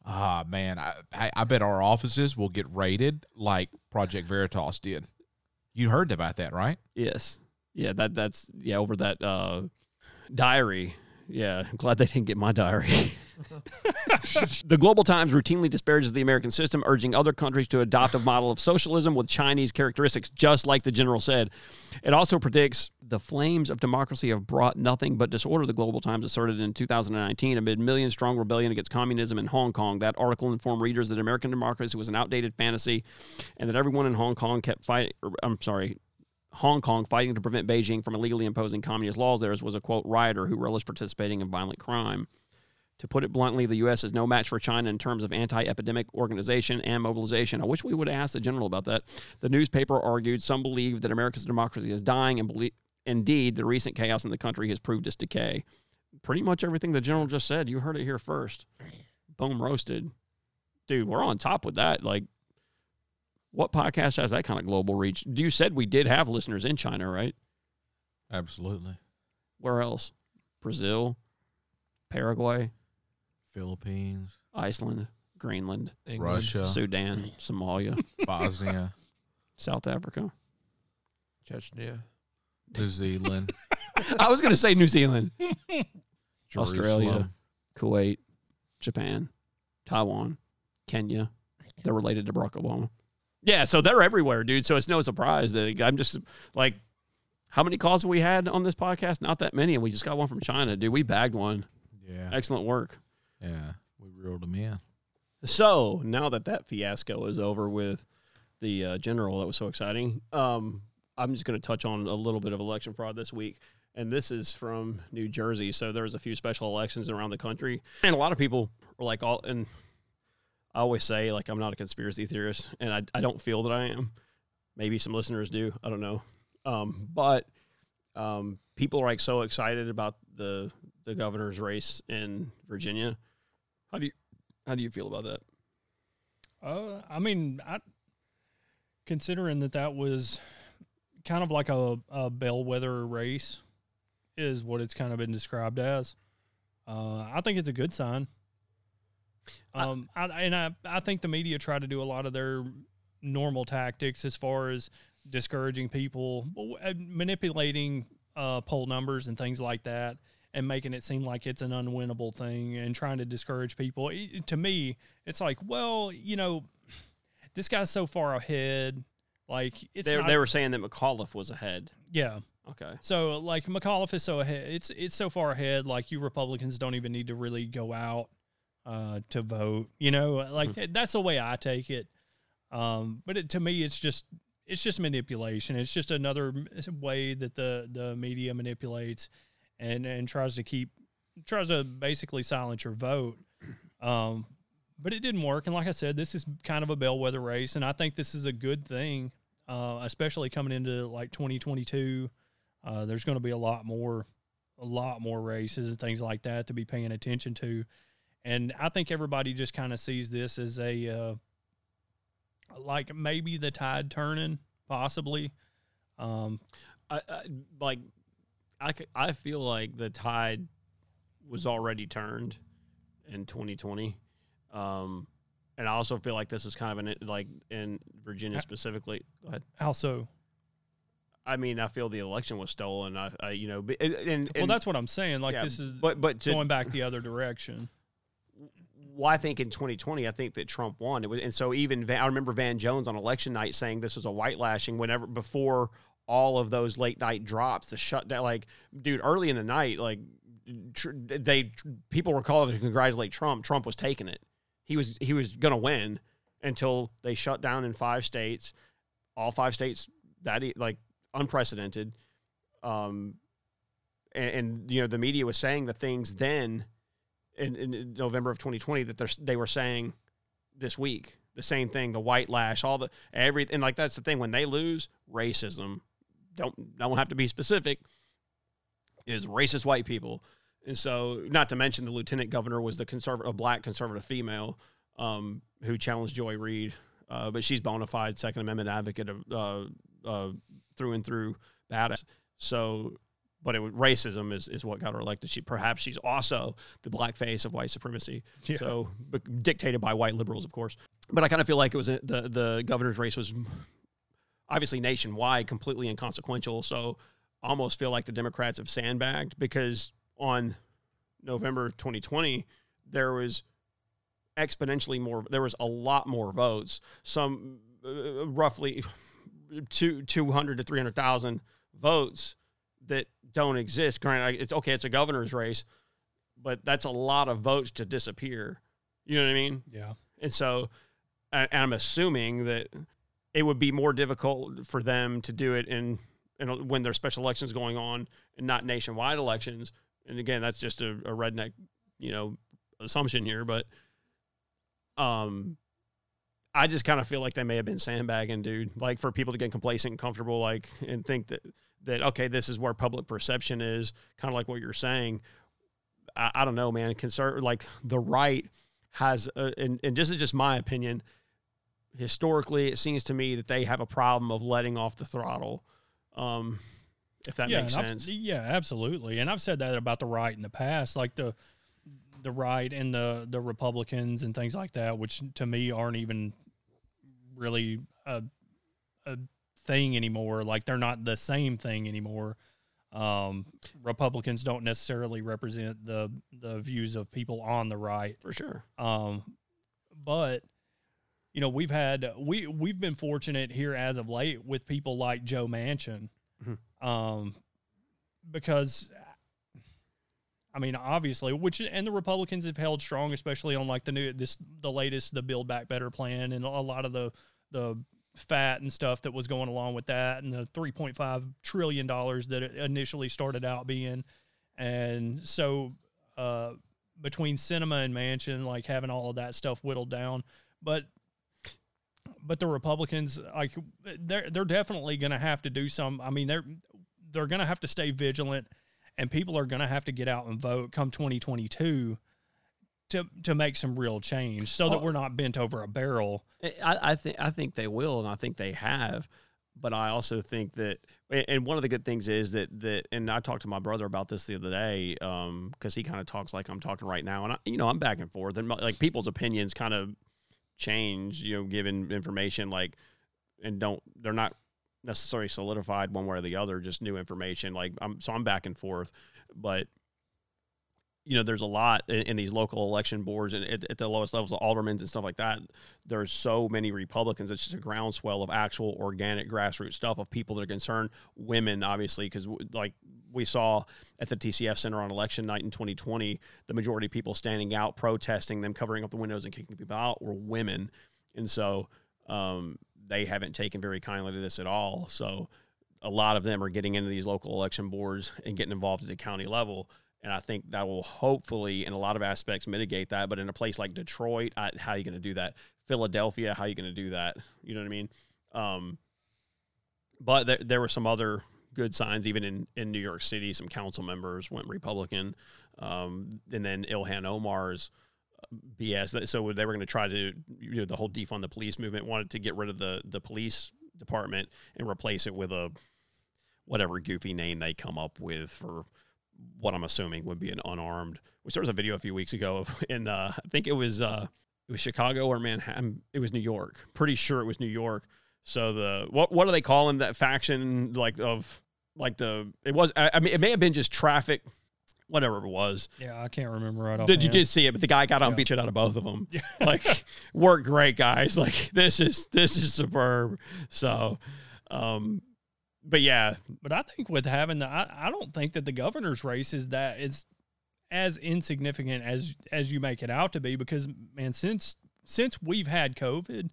Ah, man, I, I I bet our offices will get raided like Project Veritas did. You heard about that, right? Yes. Yeah, that that's yeah, over that uh diary. Yeah, I'm glad they didn't get my diary. the Global Times routinely disparages the American system, urging other countries to adopt a model of socialism with Chinese characteristics, just like the general said. It also predicts the flames of democracy have brought nothing but disorder, the Global Times asserted in 2019 amid million strong rebellion against communism in Hong Kong. That article informed readers that American democracy was an outdated fantasy and that everyone in Hong Kong kept fighting. Er, I'm sorry, Hong Kong fighting to prevent Beijing from illegally imposing communist laws. Theirs was a quote rioter who relished participating in violent crime. To put it bluntly, the U.S. is no match for China in terms of anti epidemic organization and mobilization. I wish we would ask the general about that. The newspaper argued some believe that America's democracy is dying, and believe, indeed, the recent chaos in the country has proved its decay. Pretty much everything the general just said. You heard it here first. Boom, roasted. Dude, we're on top with that. Like, what podcast has that kind of global reach? You said we did have listeners in China, right? Absolutely. Where else? Brazil, Paraguay, Philippines, Iceland, Greenland, England. Russia, Sudan, Somalia, Bosnia, South Africa. Chechnya. New Zealand, I was going to say New Zealand, Australia, Jerusalem. Kuwait, Japan, Taiwan, Kenya. They're related to Barack Obama. Yeah, so they're everywhere, dude. So it's no surprise that I'm just like, how many calls have we had on this podcast? Not that many, and we just got one from China, dude. We bagged one. Yeah, Excellent work. yeah. We reeled them in. So now that that fiasco is over with the uh, general, that was so exciting. Um, I'm just going to touch on a little bit of election fraud this week, and this is from New Jersey. So there's a few special elections around the country, and a lot of people are like, all and I always say like I'm not a conspiracy theorist, and I I don't feel that I am. Maybe some listeners do. I don't know, um, but um, people are like so excited about the the governor's race in Virginia. How do you how do you feel about that? Uh, I mean, I considering that that was kind of like a, a bellwether race, is what it's kind of been described as. Uh, I think it's a good sign. Um, I, and I, I think the media try to do a lot of their normal tactics as far as discouraging people, manipulating uh, poll numbers and things like that, and making it seem like it's an unwinnable thing and trying to discourage people. It- to me, it's like, well, you know, this guy's so far ahead. Like it's They, not, they were saying that McAuliffe was ahead. yeah. Okay. So like McAuliffe is so ahead. It's it's so far ahead. Like you Republicans don't even need to really go out uh, to vote. You know, like that's the way I take it. Um, but it, to me, it's just it's just manipulation. It's just another way that the the media manipulates and and tries to keep tries to basically silence your vote. Um, but it didn't work. And like I said, this is kind of a bellwether race, and I think this is a good thing, uh, especially coming into like 2022. Uh, there's going to be a lot more, a lot more races and things like that to be paying attention to, and I think everybody just kind of sees this as a, uh, like maybe the tide turning, possibly. Um, I, I like I, I feel like the tide was already turned in 2020. Um, and I also feel like this is kind of an like in Virginia specifically. Go ahead. how so? I mean, I feel the election was stolen. I, I you know, and, and well, that's what I'm saying. Like yeah, this is but but to, going back the other direction. well, I think in 2020, I think that Trump won. It was, and so even Van, I remember Van Jones on election night saying this was a white lashing. Whenever before all of those late night drops, the shutdown, like dude, early in the night, like tr- they people were calling to congratulate Trump. Trump was taking it. He was he was gonna win until they shut down in five states, all five states that like unprecedented. um, and, and you know the media was saying the things then in, in November of 2020 that they were saying this week. The same thing, the white lash, all the every and like that's the thing when they lose racism. Don't don't have to be specific. Is racist white people, and so not to mention the lieutenant governor was the conservative, a black conservative female um, who challenged Joy Reid, uh, but she's bona fide Second Amendment advocate of uh, uh, through and through badass. So but it was racism is, is what got her elected. She perhaps she's also the black face of white supremacy. Yeah. So dictated by white liberals, of course. But I kind of feel like it was a, the the governor's race was obviously nationwide, completely inconsequential. So almost feel like the Democrats have sandbagged because on November 2020 there was exponentially more. There was a lot more votes. Some uh, roughly two 200 to 300,000 votes that don't exist. Granted, it's okay, it's a governor's race, but that's a lot of votes to disappear. You know what I mean? Yeah. And so, and I'm assuming that it would be more difficult for them to do it in, in when there's special elections going on and not nationwide elections. And again, that's just a, a redneck, you know, assumption here, but um, I just kind of feel like they may have been sandbagging, dude. Like for people to get complacent and comfortable, like and think that that okay, this is where public perception is, kind of like what you're saying. I, I don't know, man. Concern like the right has, a, and and this is just my opinion. Historically, it seems to me that they have a problem of letting off the throttle. Um, if that yeah, makes and I've- sense. yeah, absolutely. And I've said that about the right in the past, like the the right and the the Republicans and things like that, which to me aren't even really a a thing anymore. Like they're not the same thing anymore. Um, Republicans don't necessarily represent the the views of people on the right for sure. Um, but you know we've had we we've been fortunate here as of late with people like Joe Manchin, um, because I mean obviously which and the Republicans have held strong, especially on like the new this the latest the Build Back Better plan and a lot of the the fat and stuff that was going along with that and the 3.5 trillion dollars that it initially started out being. And so uh between Sinema and Manchin like having all of that stuff whittled down. But but the republicans like they're they're definitely going to have to do some i mean they're they're going to have to stay vigilant and people are going to have to get out and vote come 2022 to to make some real change so that Oh. we're not bent over a barrel I, I think I think they will, and I think they have. But I also think that, and- one of the good things is that that, and I talked to my brother about this the other day, um, because he kind of talks like I'm talking right now, and I, you know, I'm back and forth, and like people's opinions kind of change, you know, given information, like, and don't they're not necessarily solidified one way or the other, just new information. Like, I'm so I'm back and forth, but you know, there's a lot in, in these local election boards and at, at the lowest levels, the aldermen and stuff like that. There's so many Republicans. It's just a groundswell of actual organic grassroots stuff of people that are concerned. Women, obviously, because like we saw at the TCF Center on election night in 2020, the majority of people standing out protesting them covering up the windows and kicking people out were women, and so um, they haven't taken very kindly to this at all. So a lot of them are getting into these local election boards and getting involved at the county level. And I think that will hopefully, in a lot of aspects, mitigate that. But in a place like Detroit, I, how are you going to do that? Philadelphia, how are you going to do that? You know what I mean? Um, but there, there were some other good signs, even in, in New York City. Some council members went Republican. Um, and then Ilhan Omar's BS. So they were going to try to, you know, the whole defund the police movement wanted to get rid of the, the police department and replace it with a whatever goofy name they come up with for what I'm assuming would be an unarmed. Which there was a video a few weeks ago of in uh, I think it was uh, it was Chicago or Manhattan. It was New York. Pretty sure it was New York. So the what what do they call that faction like of like the it was I, I mean it may have been just traffic whatever it was. yeah i can't remember right off Did you did see it, but the guy got out and beat shit out of both of them. Yeah. like work great guys. Like this is this is superb. So, um, but yeah, But I think with having the, I, I don't think that the governor's race is that is as insignificant as as you make it out to be because man, since since we've had COVID,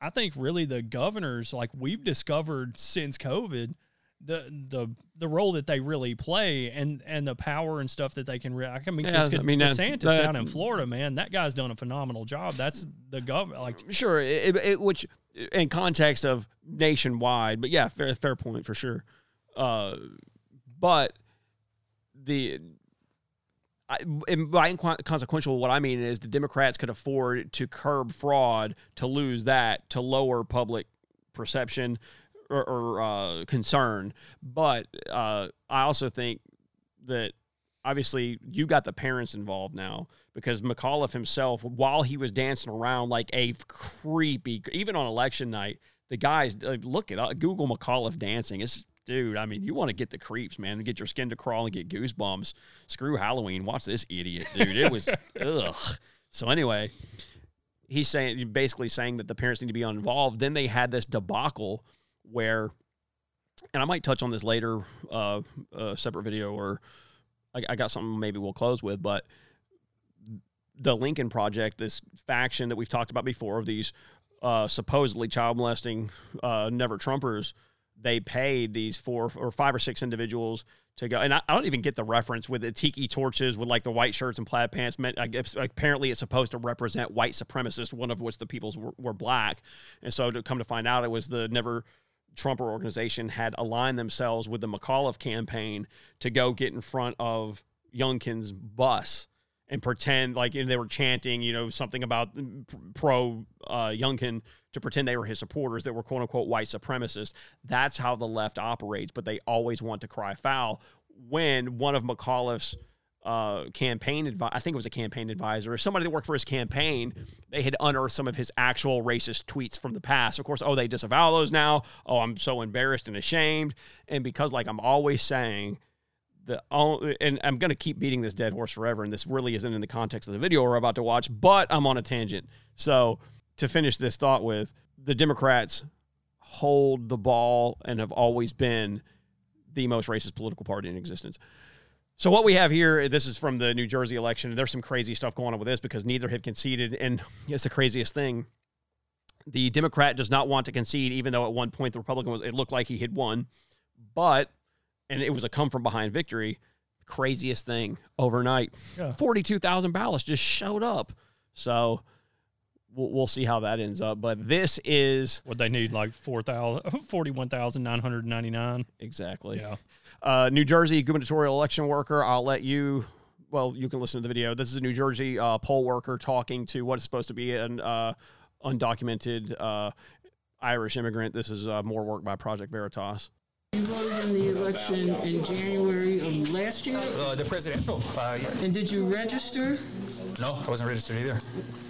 I think really the governors like we've discovered since COVID the the the role that they really play and and the power and stuff that they can. Re- I mean, Yeah, I mean, DeSantis that- down in Florida, man, that guy's done a phenomenal job. That's the government. Like, Sure, it, it, which in context of nationwide, but yeah, fair fair point for sure. Uh, but the I, by inconsequential, what I mean is the Democrats could afford to curb fraud, to lose that, to lower public perception or, or uh, concern. But uh, I also think that obviously you got the parents involved now because McAuliffe himself, while he was dancing around like a creepy, even on election night, the guys uh, look at Google McAuliffe dancing. It's dude. I mean, you want to get the creeps, man, and get your skin to crawl and get goosebumps. Screw Halloween. Watch this idiot, dude. It was ugh. So anyway, he's saying basically saying that the parents need to be involved. Then they had this debacle where, and I might touch on this later, uh, a separate video, or I, I got something maybe we'll close with, but the Lincoln Project, this faction that we've talked about before, of these uh, supposedly child molesting uh, never Trumpers, they paid these four or five or six individuals to go. And I, I don't even get the reference with the tiki torches with like the white shirts and plaid pants. Meant apparently it's supposed to represent white supremacists, one of which the peoples were, were black. And so to come to find out, it was the never Trumper organization had aligned themselves with the McAuliffe campaign to go get in front of Youngkin's bus and pretend like they were chanting, you know, something about pro uh, Youngkin to pretend they were his supporters that were quote unquote white supremacists. That's how the left operates, but they always want to cry foul when one of McAuliffe's uh, campaign advisor, I think it was a campaign advisor, or somebody that worked for his campaign, they had unearthed some of his actual racist tweets from the past. Of course, oh, they disavow those now. Oh, I'm so embarrassed and ashamed. And because, like I'm always saying, the and I'm going to keep beating this dead horse forever, and this really isn't in the context of the video we're about to watch, but I'm on a tangent. So to finish this thought with, the Democrats hold the ball and have always been the most racist political party in existence. So what we have here, this is from the New Jersey election. There's some crazy stuff going on with this because neither have conceded, and it's the craziest thing. The Democrat does not want to concede, even though at one point the Republican was. It looked like he had won, but and it was a come from behind victory. Craziest thing overnight, Yeah. forty-two thousand ballots just showed up. So we'll, we'll see how that ends up. But this is what they need like 4,000 41,999. Exactly. Yeah. Uh, New Jersey gubernatorial election worker. I'll let you. Well, you can listen to the video. This is a New Jersey uh, poll worker talking to what is supposed to be an uh, undocumented uh, Irish immigrant. This is uh, more work by Project Veritas. You voted in the election in January of last year? Uh, the presidential. Uh, yeah. And did you register? No, I wasn't registered either.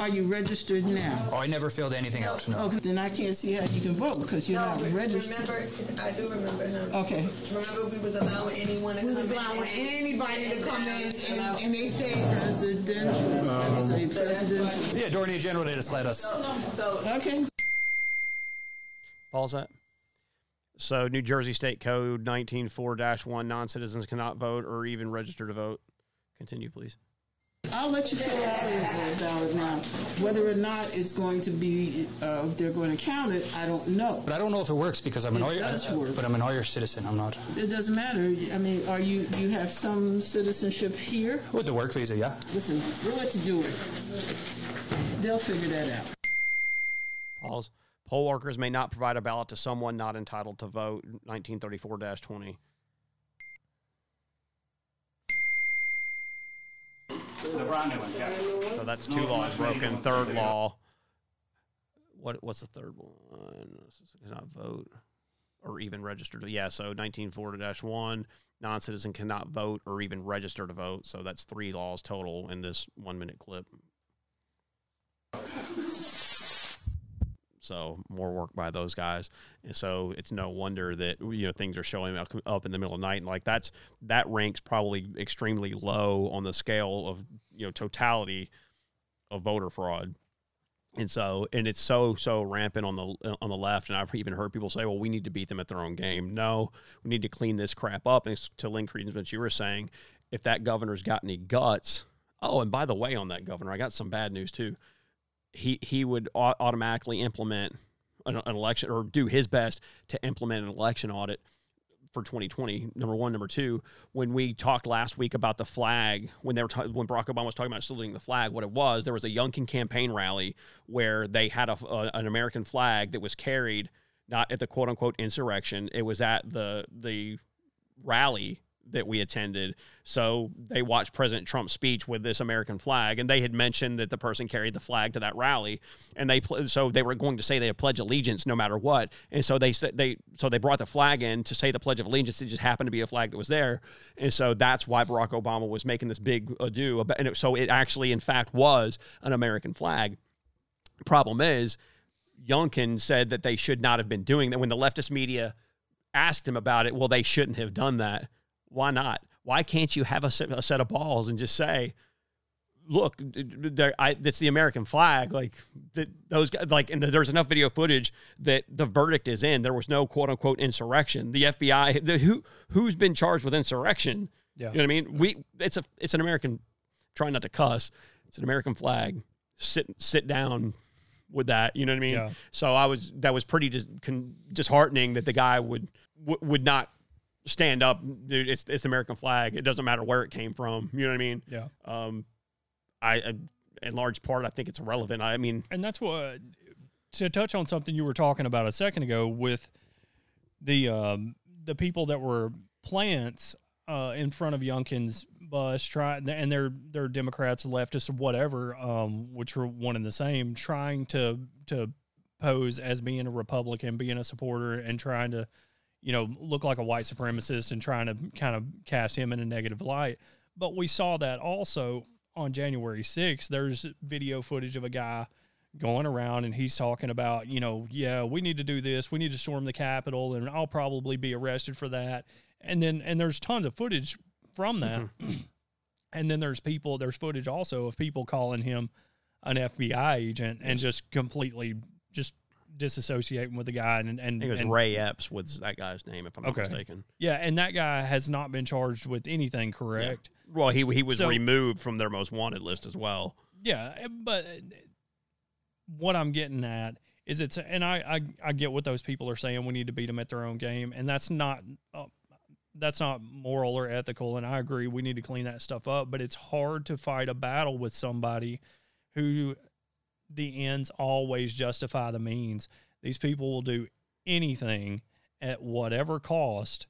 Are you registered now? Oh, I never filled anything out. No. Okay, then I can't see how you can vote because you're not re- registered. Remember, I do remember him. Okay. Remember, we was allowing anyone to We come was in. allowing anybody to come in, and, and they say President. say um, president. Yeah, Dorney General they just let us. So okay. Paul's that. So New Jersey State Code 194-1 non-citizens cannot vote or even register to vote. Continue, please. I'll let you fill out a ballot now. Whether or not it's going to be, uh, they're going to count it, I don't know. But I don't know if it works because I'm an It Irish. does work. But I'm an Irish citizen. I'm not. It doesn't matter. I mean, are you, you have some citizenship here? With the work visa, yeah. Listen, we'll let you do it. They'll figure that out. Pause. Poll workers may not provide a ballot to someone not entitled to vote. 1934-20. So that's two laws broken. Third law. What what's the third one? Cannot vote or even register to. Yeah, so 1940-1, non-citizen cannot vote or even register to vote. So that's three laws total in this one minute clip. So more work by those guys, and so it's no wonder that you know things are showing up, in the middle of the night, and like that's that ranks probably extremely low on the scale of you know totality of voter fraud. And so, and it's so so rampant on the on the left, and I've even heard people say, "Well, we need to beat them at their own game." No, we need to clean this crap up. And to link credence what you were saying, if that governor's got any guts. Oh, and by the way, on that governor, I got some bad news too he he would au- automatically implement an, an election or do his best to implement an election audit for 2020. Number one, number two. When we talked last week about the flag, when they were ta- when Barack Obama was talking about saluting the flag, what it was, there was a Youngkin campaign rally where they had a, a an American flag that was carried not at the quote unquote insurrection. It was at the the rally that we attended. So they watched President Trump's speech with this American flag, and they had mentioned that the person carried the flag to that rally, and they so they were going to say they had pledge allegiance no matter what, and so they said they so they brought the flag in to say the Pledge of Allegiance. It just happened to be a flag that was there, and so that's why Barack Obama was making this big ado about, and it, so it actually in fact was an American flag. Problem is, Youngkin said that they should not have been doing that when the leftist media asked him about it. Well, they shouldn't have done that. Why not? Why can't you have a set, a set of balls and just say, "Look, I, that's the American flag." Like those guys, like, and there's enough video footage that the verdict is in. There was no quote unquote insurrection. The FBI, the, who who's been charged with insurrection? Yeah. you know what I mean. We it's a it's an American. Trying not to cuss. It's an American flag. Sit sit down with that. You know what I mean? Yeah. So I was that was pretty dis, con, disheartening that the guy would w- would not stand up. Dude, it's it's the American flag. It doesn't matter where it came from. You know what I mean? Yeah. Um, I, I in large part I think it's irrelevant. I mean, and that's what to touch on something you were talking about a second ago with the um, the people that were plants uh, in front of Youngkin's bus, trying and they're they're Democrats, leftists, whatever, um, which are one and the same, trying to to pose as being a Republican, being a supporter, and trying to you know look like a white supremacist and trying to kind of cast him in a negative light. But we saw that also on January 6th. There's video footage of a guy going around and he's talking about, you know, yeah, we need to do this. We need to storm the Capitol and I'll probably be arrested for that. And then, and there's tons of footage from that. Mm-hmm. and then there's people, there's footage also of people calling him an FBI agent and just completely just disassociating with the guy. And, and, I think it was and, Ray Epps was that guy's name, if I'm not mistaken. Yeah. And that guy has not been charged with anything, correct? Well, he he was So- removed from their most wanted list as well. Yeah, but what I'm getting at is it's and I I, I get what those people are saying. We need to beat them at their own game, and that's not uh, that's not moral or ethical. And I agree, we need to clean that stuff up. But it's hard to fight a battle with somebody who the ends always justify the means. These people will do anything at whatever cost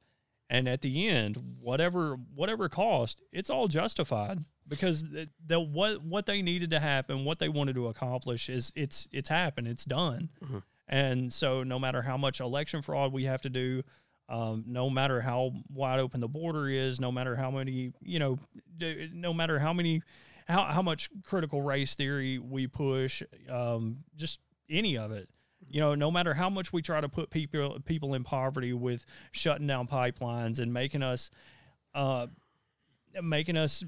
and at the end whatever whatever cost it's all justified because the, the what what they needed to happen what they wanted to accomplish is it's it's happened it's done Mhm. and so no matter how much election fraud we have to do um, no matter how wide open the border is no matter how many you know no matter how many how, how much critical race theory we push um, just any of it you know, no matter how much we try to put people people in poverty with shutting down pipelines and making us, uh, making us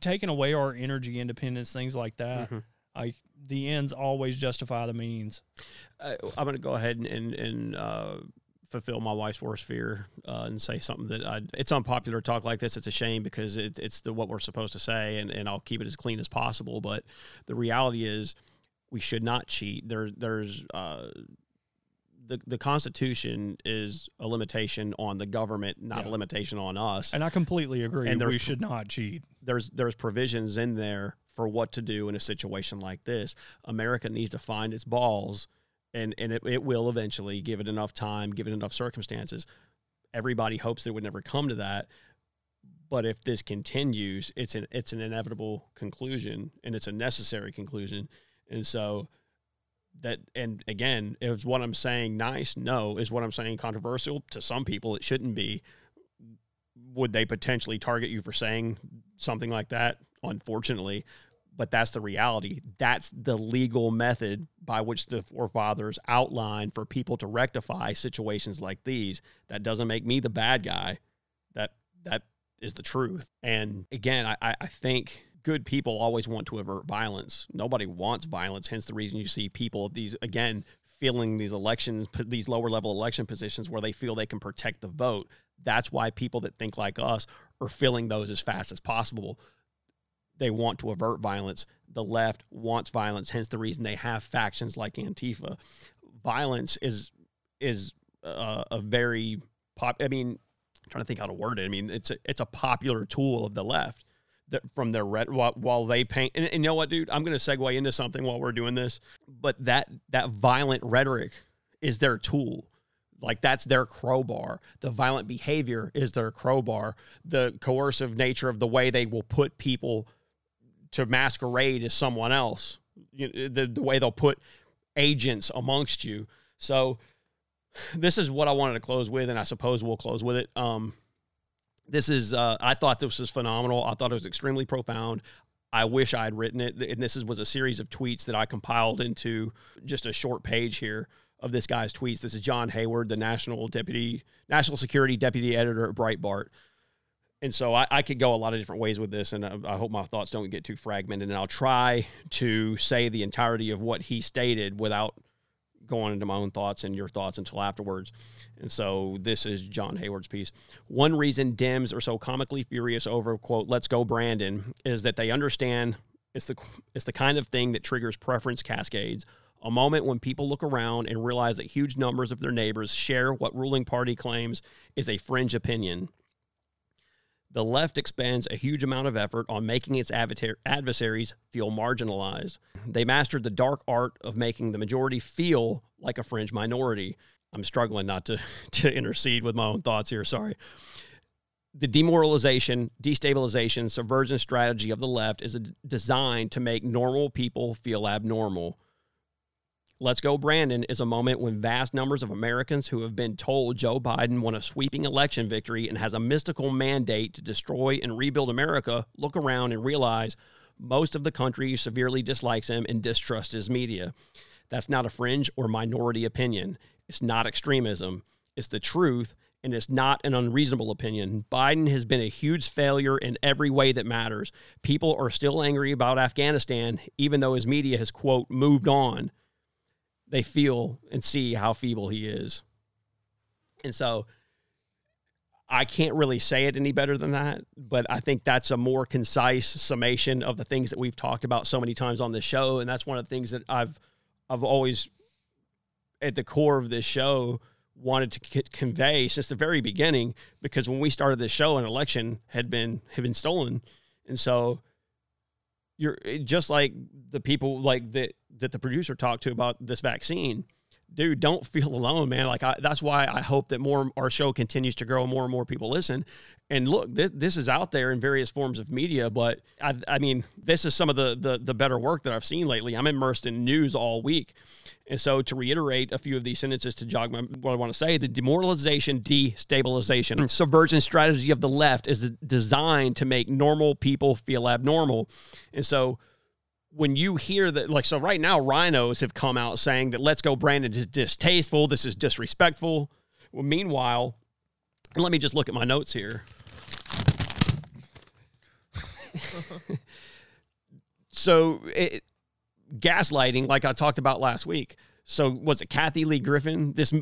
taking away our energy independence, things like that. Mhm. Like the ends always justify the means. uh, I'm going to go ahead and and, and uh, fulfill my wife's worst fear uh, and say something that I, it's unpopular to talk like this. It's a shame because it, it's the what we're supposed to say, and, and I'll keep it as clean as possible. But the reality is, we should not cheat. There, there's uh, the the Constitution is a limitation on the government, not Yeah. a limitation on us. And I completely agree. And we should not cheat. there's there's provisions in there for what to do in a situation like this. America needs to find its balls, and and it, it will eventually give it enough time, give it enough circumstances. Everybody hopes that it would never come to that, but if this continues, it's an it's an inevitable conclusion, and it's a necessary conclusion, and so. That and again, is what I'm saying nice? No. Is what I'm saying controversial? To some people, it shouldn't be would they potentially target you for saying something like that? Unfortunately, but that's the reality. That's the legal method by which the forefathers outlined for people to rectify situations like these. That doesn't make me the bad guy. That that is the truth. And again, I, I- think good people always want to avert violence. Nobody wants violence. Hence the reason you see people these again filling these elections, these lower level election positions where they feel they can protect the vote. That's why people that think like us are filling those as fast as possible. They want to avert violence. The left wants violence. Hence the reason they have factions like Antifa. Violence is is uh, a very pop. I mean, trying to think how to word it. I mean, it's a, it's a popular tool of the left that from their red while, while they paint. And, and you know what, dude? I'm going to segue into something while we're doing this. But that that violent rhetoric is their tool. Like that's their crowbar. The violent behavior is their crowbar. The coercive nature of the way they will put people to masquerade as someone else. You, the the way they'll put agents amongst you. So this is what I wanted to close with, and I suppose we'll close with it. Um, this is uh, I thought this was phenomenal. I thought it was extremely profound. I wish I had written it. And this is, was a series of tweets that I compiled into just a short page here of this guy's tweets. This is John Hayward, the national deputy, national security deputy editor at Breitbart. And so I, I could go a lot of different ways with this, and I, I hope my thoughts don't get too fragmented. And I'll try to say the entirety of what he stated without going into my own thoughts and your thoughts until afterwards. And so this is John Hayward's piece. One reason Dems are so comically furious over quote "Let's go Brandon" is that they understand it's the it's the kind of thing that triggers preference cascades. A moment when people look around and realize that huge numbers of their neighbors share what ruling party claims is a fringe opinion. The left expends a huge amount of effort on making its adversaries feel marginalized. They mastered the dark art of making the majority feel like a fringe minority. I'm struggling not to, to intercede with my own thoughts here. Sorry. The demoralization, destabilization, subversion strategy of the left is designed to make normal people feel abnormal. Let's Go Brandon is a moment when vast numbers of Americans who have been told Joe Biden won a sweeping election victory and has a mystical mandate to destroy and rebuild America look around and realize most of the country severely dislikes him and distrusts his media. That's not a fringe or minority opinion. It's not extremism. It's the truth, and it's not an unreasonable opinion. Biden has been a huge failure in every way that matters. People are still angry about Afghanistan, even though his media has, quote, moved on they feel and see how feeble he is. And so I can't really say it any better than that, but I think that's a more concise summation of the things that we've talked about so many times on this show and that's one of the things that I've I've always at the core of this show wanted to c- convey since the very beginning because when we started this show an election had been had been stolen and so you're just like the people like that that the producer talked to about this vaccine dude don't feel alone man. Like I, that's why i hope that more our show continues to grow and more and more people listen. And look this this is out there in various forms of media but i, I mean this is some of the, the the better work that i've seen lately. I'm immersed in news all week. And so to reiterate a few of these sentences to jog my, what i want to say the demoralization destabilization. Subversion strategy of the left is designed to make normal people feel abnormal. And so when you hear that, like, so right now, RINOs have come out saying that Let's Go Brandon is distasteful. This is disrespectful. Well, meanwhile, let me just look at my notes here. so, it, gaslighting, like I talked about last week. So, was it Kathy Lee Griffin? This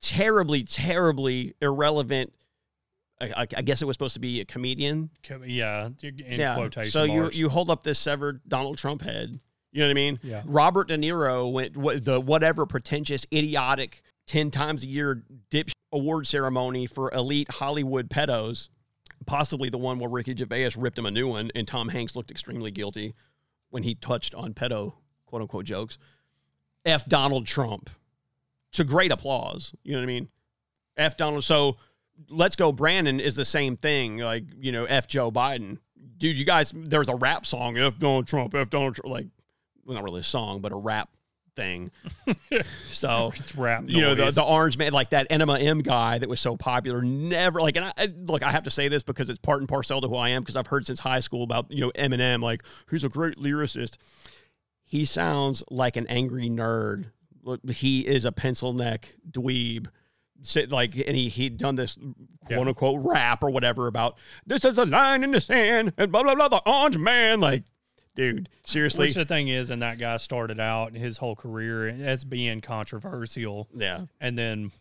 terribly, terribly irrelevant I, I, guess it was supposed to be a comedian. yeah, in yeah. quotation So marks. you you hold up this severed Donald Trump head. You know what I mean? Yeah. Robert De Niro went the whatever pretentious, idiotic, ten times a year dip award ceremony for elite Hollywood pedos. Possibly the one where Ricky Gervais ripped him a new one, and Tom Hanks looked extremely guilty when he touched on pedo quote unquote jokes. F Donald Trump. To great applause. You know what I mean? F Donald. So Let's Go Brandon is the same thing. Like, you know, F Joe Biden. Dude, you guys, there's a rap song, F Donald Trump, F Donald Trump. Like, well, not really a song, but a rap thing. so, it's rap. You know, the, the orange man, like that Enema M guy that was so popular, never, like, and I, look, I have to say this because it's part and parcel to who I am because I've heard since high school about, you know, Eminem, like, who's a great lyricist. He sounds like an angry nerd. He is a pencil neck dweeb sit like and he he'd done this quote yeah. unquote rap or whatever about this is a line in the sand and blah blah blah the orange man like dude seriously. Which the thing is and that guy started out his whole career as being controversial. Yeah. And then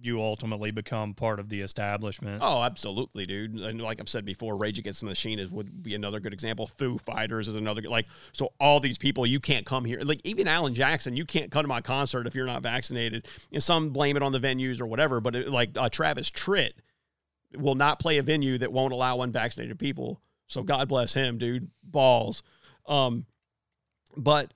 you ultimately become part of the establishment. Oh, absolutely, dude. And like I've said before, Rage Against the Machine is would be another good example. Foo Fighters is another like so all these people you can't come here. Like even Alan Jackson, you can't come to my concert if you're not vaccinated. And some blame it on the venues or whatever, but it, like uh, Travis Tritt will not play a venue that won't allow unvaccinated people. So God bless him, dude. Balls. Um, but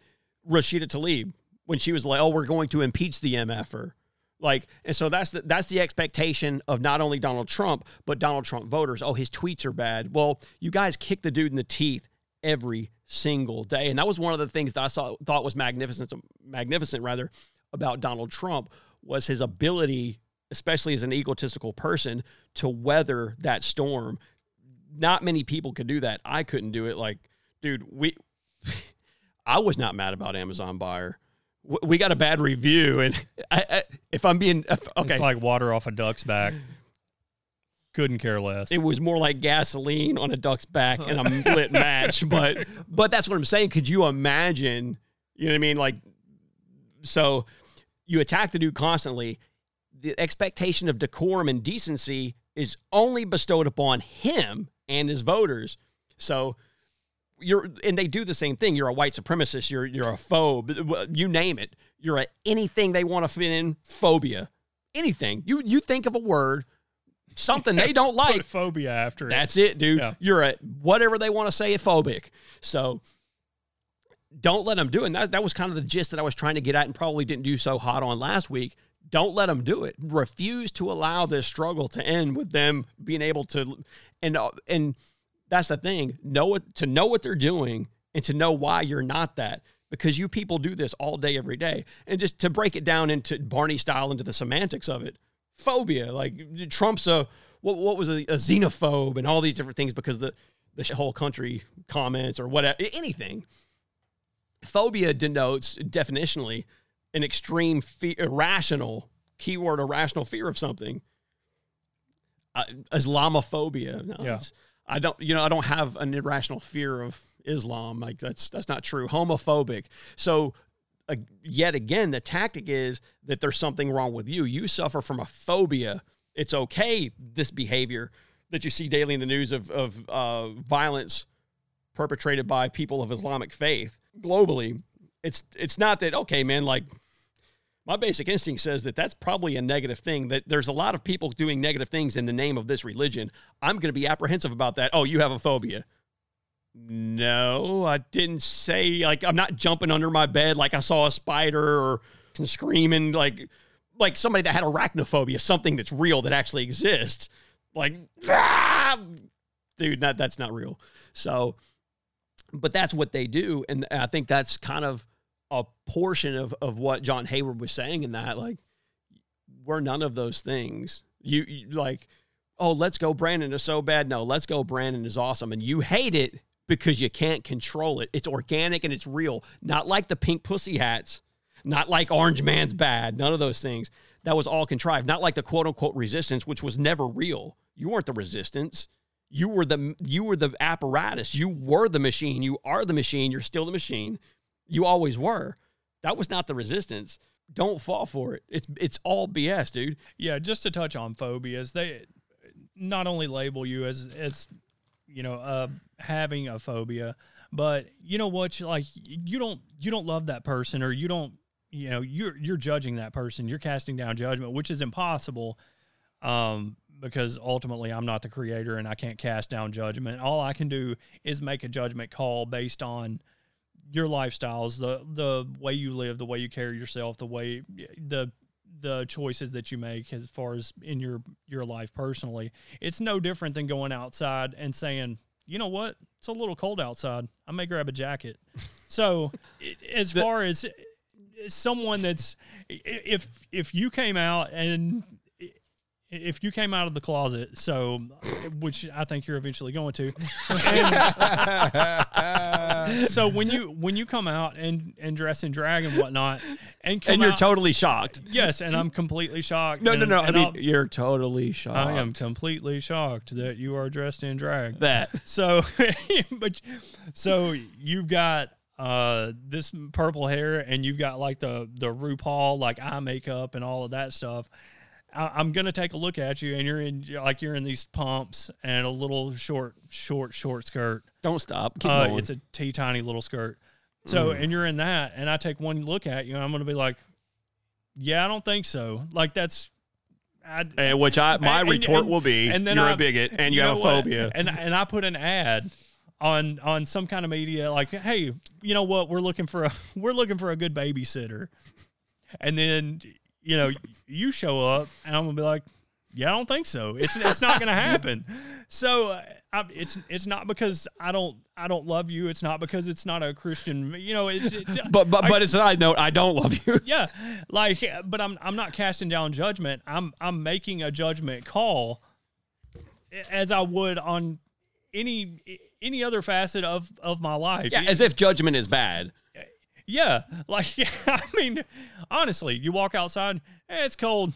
Rashida Tlaib, when she was like, "Oh, we're going to impeach the MFer," like, and so that's the that's the expectation of not only Donald Trump but Donald Trump voters. Oh, his tweets are bad. Well, you guys kick the dude in the teeth every single day, and that was one of the things that I saw thought was magnificent, magnificent rather, about Donald Trump was his ability, especially as an egotistical person, to weather that storm. Not many people could do that. I couldn't do it. Like, dude, we. I was not mad about Amazon buyer. We got a bad review, and I, I, if I'm being okay, It's like water off a duck's back. Couldn't care less. it was more like gasoline on a duck's back and a lit match. But but that's what I'm saying. Could you imagine? You know what I mean? Like, so you attack the dude constantly. The expectation of decorum and decency is only bestowed upon him and his voters. So you're and they do the same thing. You're a white supremacist. You're you're a phobe. You name it. You're a anything they want to fit in phobia. Anything you you think of a word, something they don't like. Phobia after it. That's it, dude. Yeah. You're a whatever they want to say, a phobic. So don't let them do it. And that, that was kind of the gist that I was trying to get at and probably didn't do so hot on last week. Don't let them do it. Refuse to allow this struggle to end with them being able to, and uh, and that's the thing. Know what to know what they're doing and to know why you're not that because you people do this all day every day. And just to break it down into Barney style into the semantics of it, phobia like Trump's a what what was a, a xenophobe and all these different things because the the whole country comments or whatever anything. Phobia denotes definitionally an extreme fe- irrational keyword irrational fear of something. Uh, Islamophobia. No, Yeah. I don't you know I don't have an irrational fear of Islam like that's that's not true. Homophobic. So uh, yet again the tactic is that there's something wrong with you. You suffer from a phobia. It's okay this behavior that you see daily in the news of of uh, violence perpetrated by people of Islamic faith globally. It's it's not that okay, man. Like my basic instinct says that that's probably a negative thing. That there's a lot of people doing negative things in the name of this religion. I'm going to be apprehensive about that. Oh, you have a phobia. No, I didn't say like I'm not jumping under my bed like I saw a spider or screaming like like somebody that had arachnophobia, something that's real that actually exists. Like, ah! dude, that that's not real. So, but that's what they do, and I think that's kind of a portion of of what John Hayward was saying in that. Like, we're none of those things. You, you like, oh, let's go. Brandon is so bad. No, let's go. Brandon is awesome, and you hate it because you can't control it. It's organic and it's real, not like the pink pussy hats, not like Orange Man's bad. None of those things. That was all contrived. Not like the quote unquote resistance, which was never real. You weren't the resistance. You were the you were the apparatus. You were the machine. You are the machine. You're still the machine. You always were. That was not the resistance. Don't fall for it. It's it's all BS, dude. Yeah, just to touch on phobias, they not only label you as as you know uh, having a phobia, but you know what? Like you don't you don't love that person, or you don't you know you're you're judging that person. You're casting down judgment, which is impossible. Um, because ultimately I'm not the creator and I can't cast down judgment. All I can do is make a judgment call based on your lifestyles, the the way you live, the way you carry yourself, the way the the choices that you make as far as in your your life personally. It's no different than going outside and saying, "You know what? It's a little cold outside. I may grab a jacket." so, it, as far as eh, someone that's if if you came out and if you came out of the closet, so which I think you're eventually going to. and- so when you when you come out and and dress in drag and whatnot, and come And you're out- totally shocked. Yes, and I'm completely shocked. No, no, and- no. I mean, I'll- you're totally shocked. I am completely shocked that you are dressed in drag. That. So, but so you've got uh this purple hair and you've got like the the RuPaul like eye makeup and all of that stuff. I, I'm gonna take a look at you and you're in like you're in these pumps and a little short, short, short skirt. Don't stop. Keep Uh, going. it's a teeny tiny little skirt. So Mm. and you're in that, and I take one look at you, and I'm gonna be like, yeah, I don't think so. Like that's I, Eh, which I my and- retort and- will be, and then you're I- a bigot and you, know have a what? phobia. And and I put an ad on on some kind of media like, hey, you know what? We're looking for a we're looking for a good babysitter, and then you know you show up, and I'm gonna be like, yeah, I don't think so. It's it's not gonna happen. So uh, I, it's it's not because I don't I don't love you. It's not because it's not a Christian. You know, it's it, but but I- but it's a side note. I don't love you. yeah like but i'm i'm not casting down judgment i'm i'm making a judgment call as i would on any any other facet of of my life Yeah, as if judgment is bad. Yeah like yeah, i mean honestly you walk outside hey, it's cold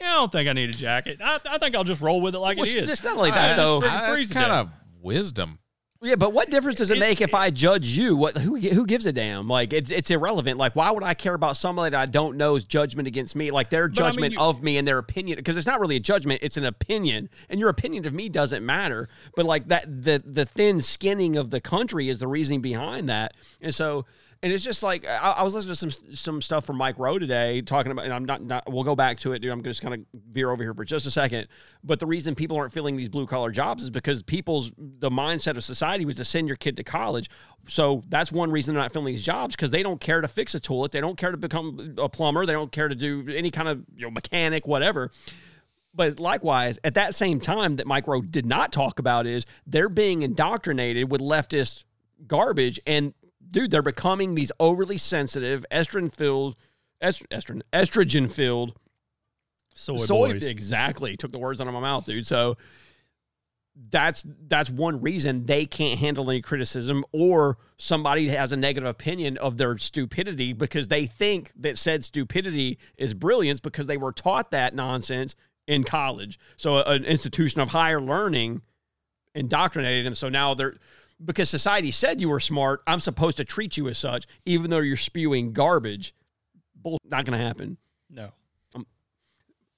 yeah, I don't think I need a jacket. I, I think I'll just roll with it like Well, it is. it's not like that, ah, I though. just I- freaking that's kind of wisdom. Yeah, but what difference does it, make if I judge you? What who who gives a damn? Like it's it's irrelevant. Like why would I care about somebody that I don't know's judgment against me? Like their But I mean, judgment you- of me and their opinion because it's not really a judgment, it's an opinion. And your opinion of me doesn't matter. But like that the the thin skinning of the country is the reasoning behind that. And so and it's just like I, I was listening to some some stuff from Mike Rowe today talking about, and I'm not, not we'll go back to it, dude. I'm just kind of veer over here for just a second. But the reason people aren't filling these blue collar jobs is because people's the mindset of society was to send your kid to college. So that's one reason they're not filling these jobs because they don't care to fix a toilet, they don't care to become a plumber, they don't care to do any kind of you know mechanic, whatever. But likewise, at that same time that Mike Rowe did not talk about is they're being indoctrinated with leftist garbage. And dude, they're becoming these overly sensitive, estrogen filled, estrogen, estrogen filled Soy boys. Exactly. Took the words out of my mouth, dude. So that's that's one reason they can't handle any criticism or somebody has a negative opinion of their stupidity because they think that said stupidity is brilliance because they were taught that nonsense in college. So uh, an institution of higher learning indoctrinated them. So now they're because society said you were smart, I'm supposed to treat you as such, even though you're spewing garbage. Bull, not going to happen. No.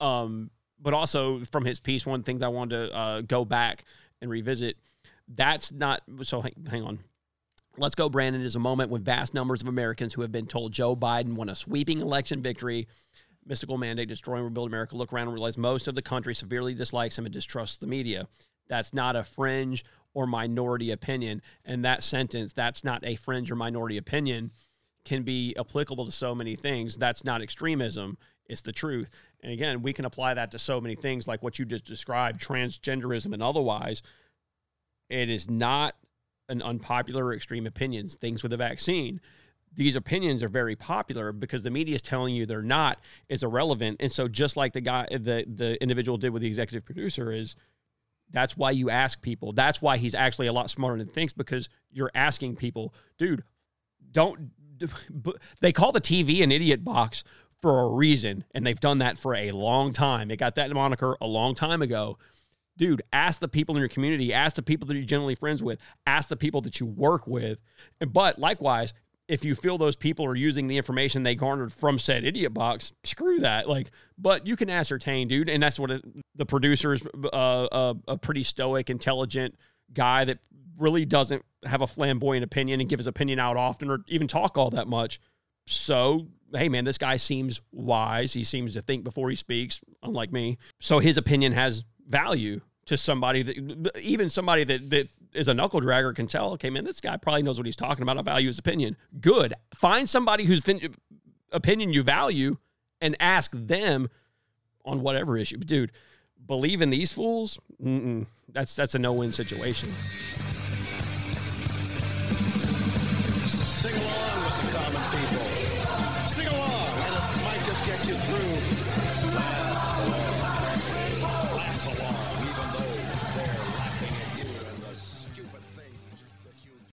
Um, but also from his piece, one thing that I wanted to uh, go back and revisit. That's not so. Hang, hang on. Let's go, Brandon. Is a moment when vast numbers of Americans who have been told Joe Biden won a sweeping election victory, mystical mandate, destroy and rebuild America, look around and realize most of the country severely dislikes him and distrusts the media. That's not a fringe or minority opinion. And that sentence, that's not a fringe or minority opinion, can be applicable to so many things. That's not extremism, it's the truth. And again, we can apply that to so many things like what you just described, transgenderism and otherwise. It is not an unpopular or extreme opinions, things with the vaccine. These opinions are very popular because the media is telling you they're not is irrelevant. And so just like the guy the the individual did with the executive producer is that's why you ask people. That's why he's actually a lot smarter than thinks because you're asking people, dude, don't. They call the TV an idiot box for a reason, and they've done that for a long time. They got that moniker a long time ago. Dude, ask the people in your community, ask the people that you're generally friends with, ask the people that you work with. But likewise, if you feel those people are using the information they garnered from said idiot box, screw that. Like, but you can ascertain, dude, and that's what it, the producer is uh, uh, a pretty stoic, intelligent guy that really doesn't have a flamboyant opinion and give his opinion out often or even talk all that much. So, hey, man, this guy seems wise. He seems to think before he speaks, unlike me. So his opinion has value to somebody that even somebody that, that is a knuckle dragger can tell, okay, man, this guy probably knows what he's talking about. I value his opinion. Good. Find somebody whose fin- opinion you value and ask them on whatever issue. But dude, believe in these fools? Mm-mm. That's that's a no-win situation. Sing along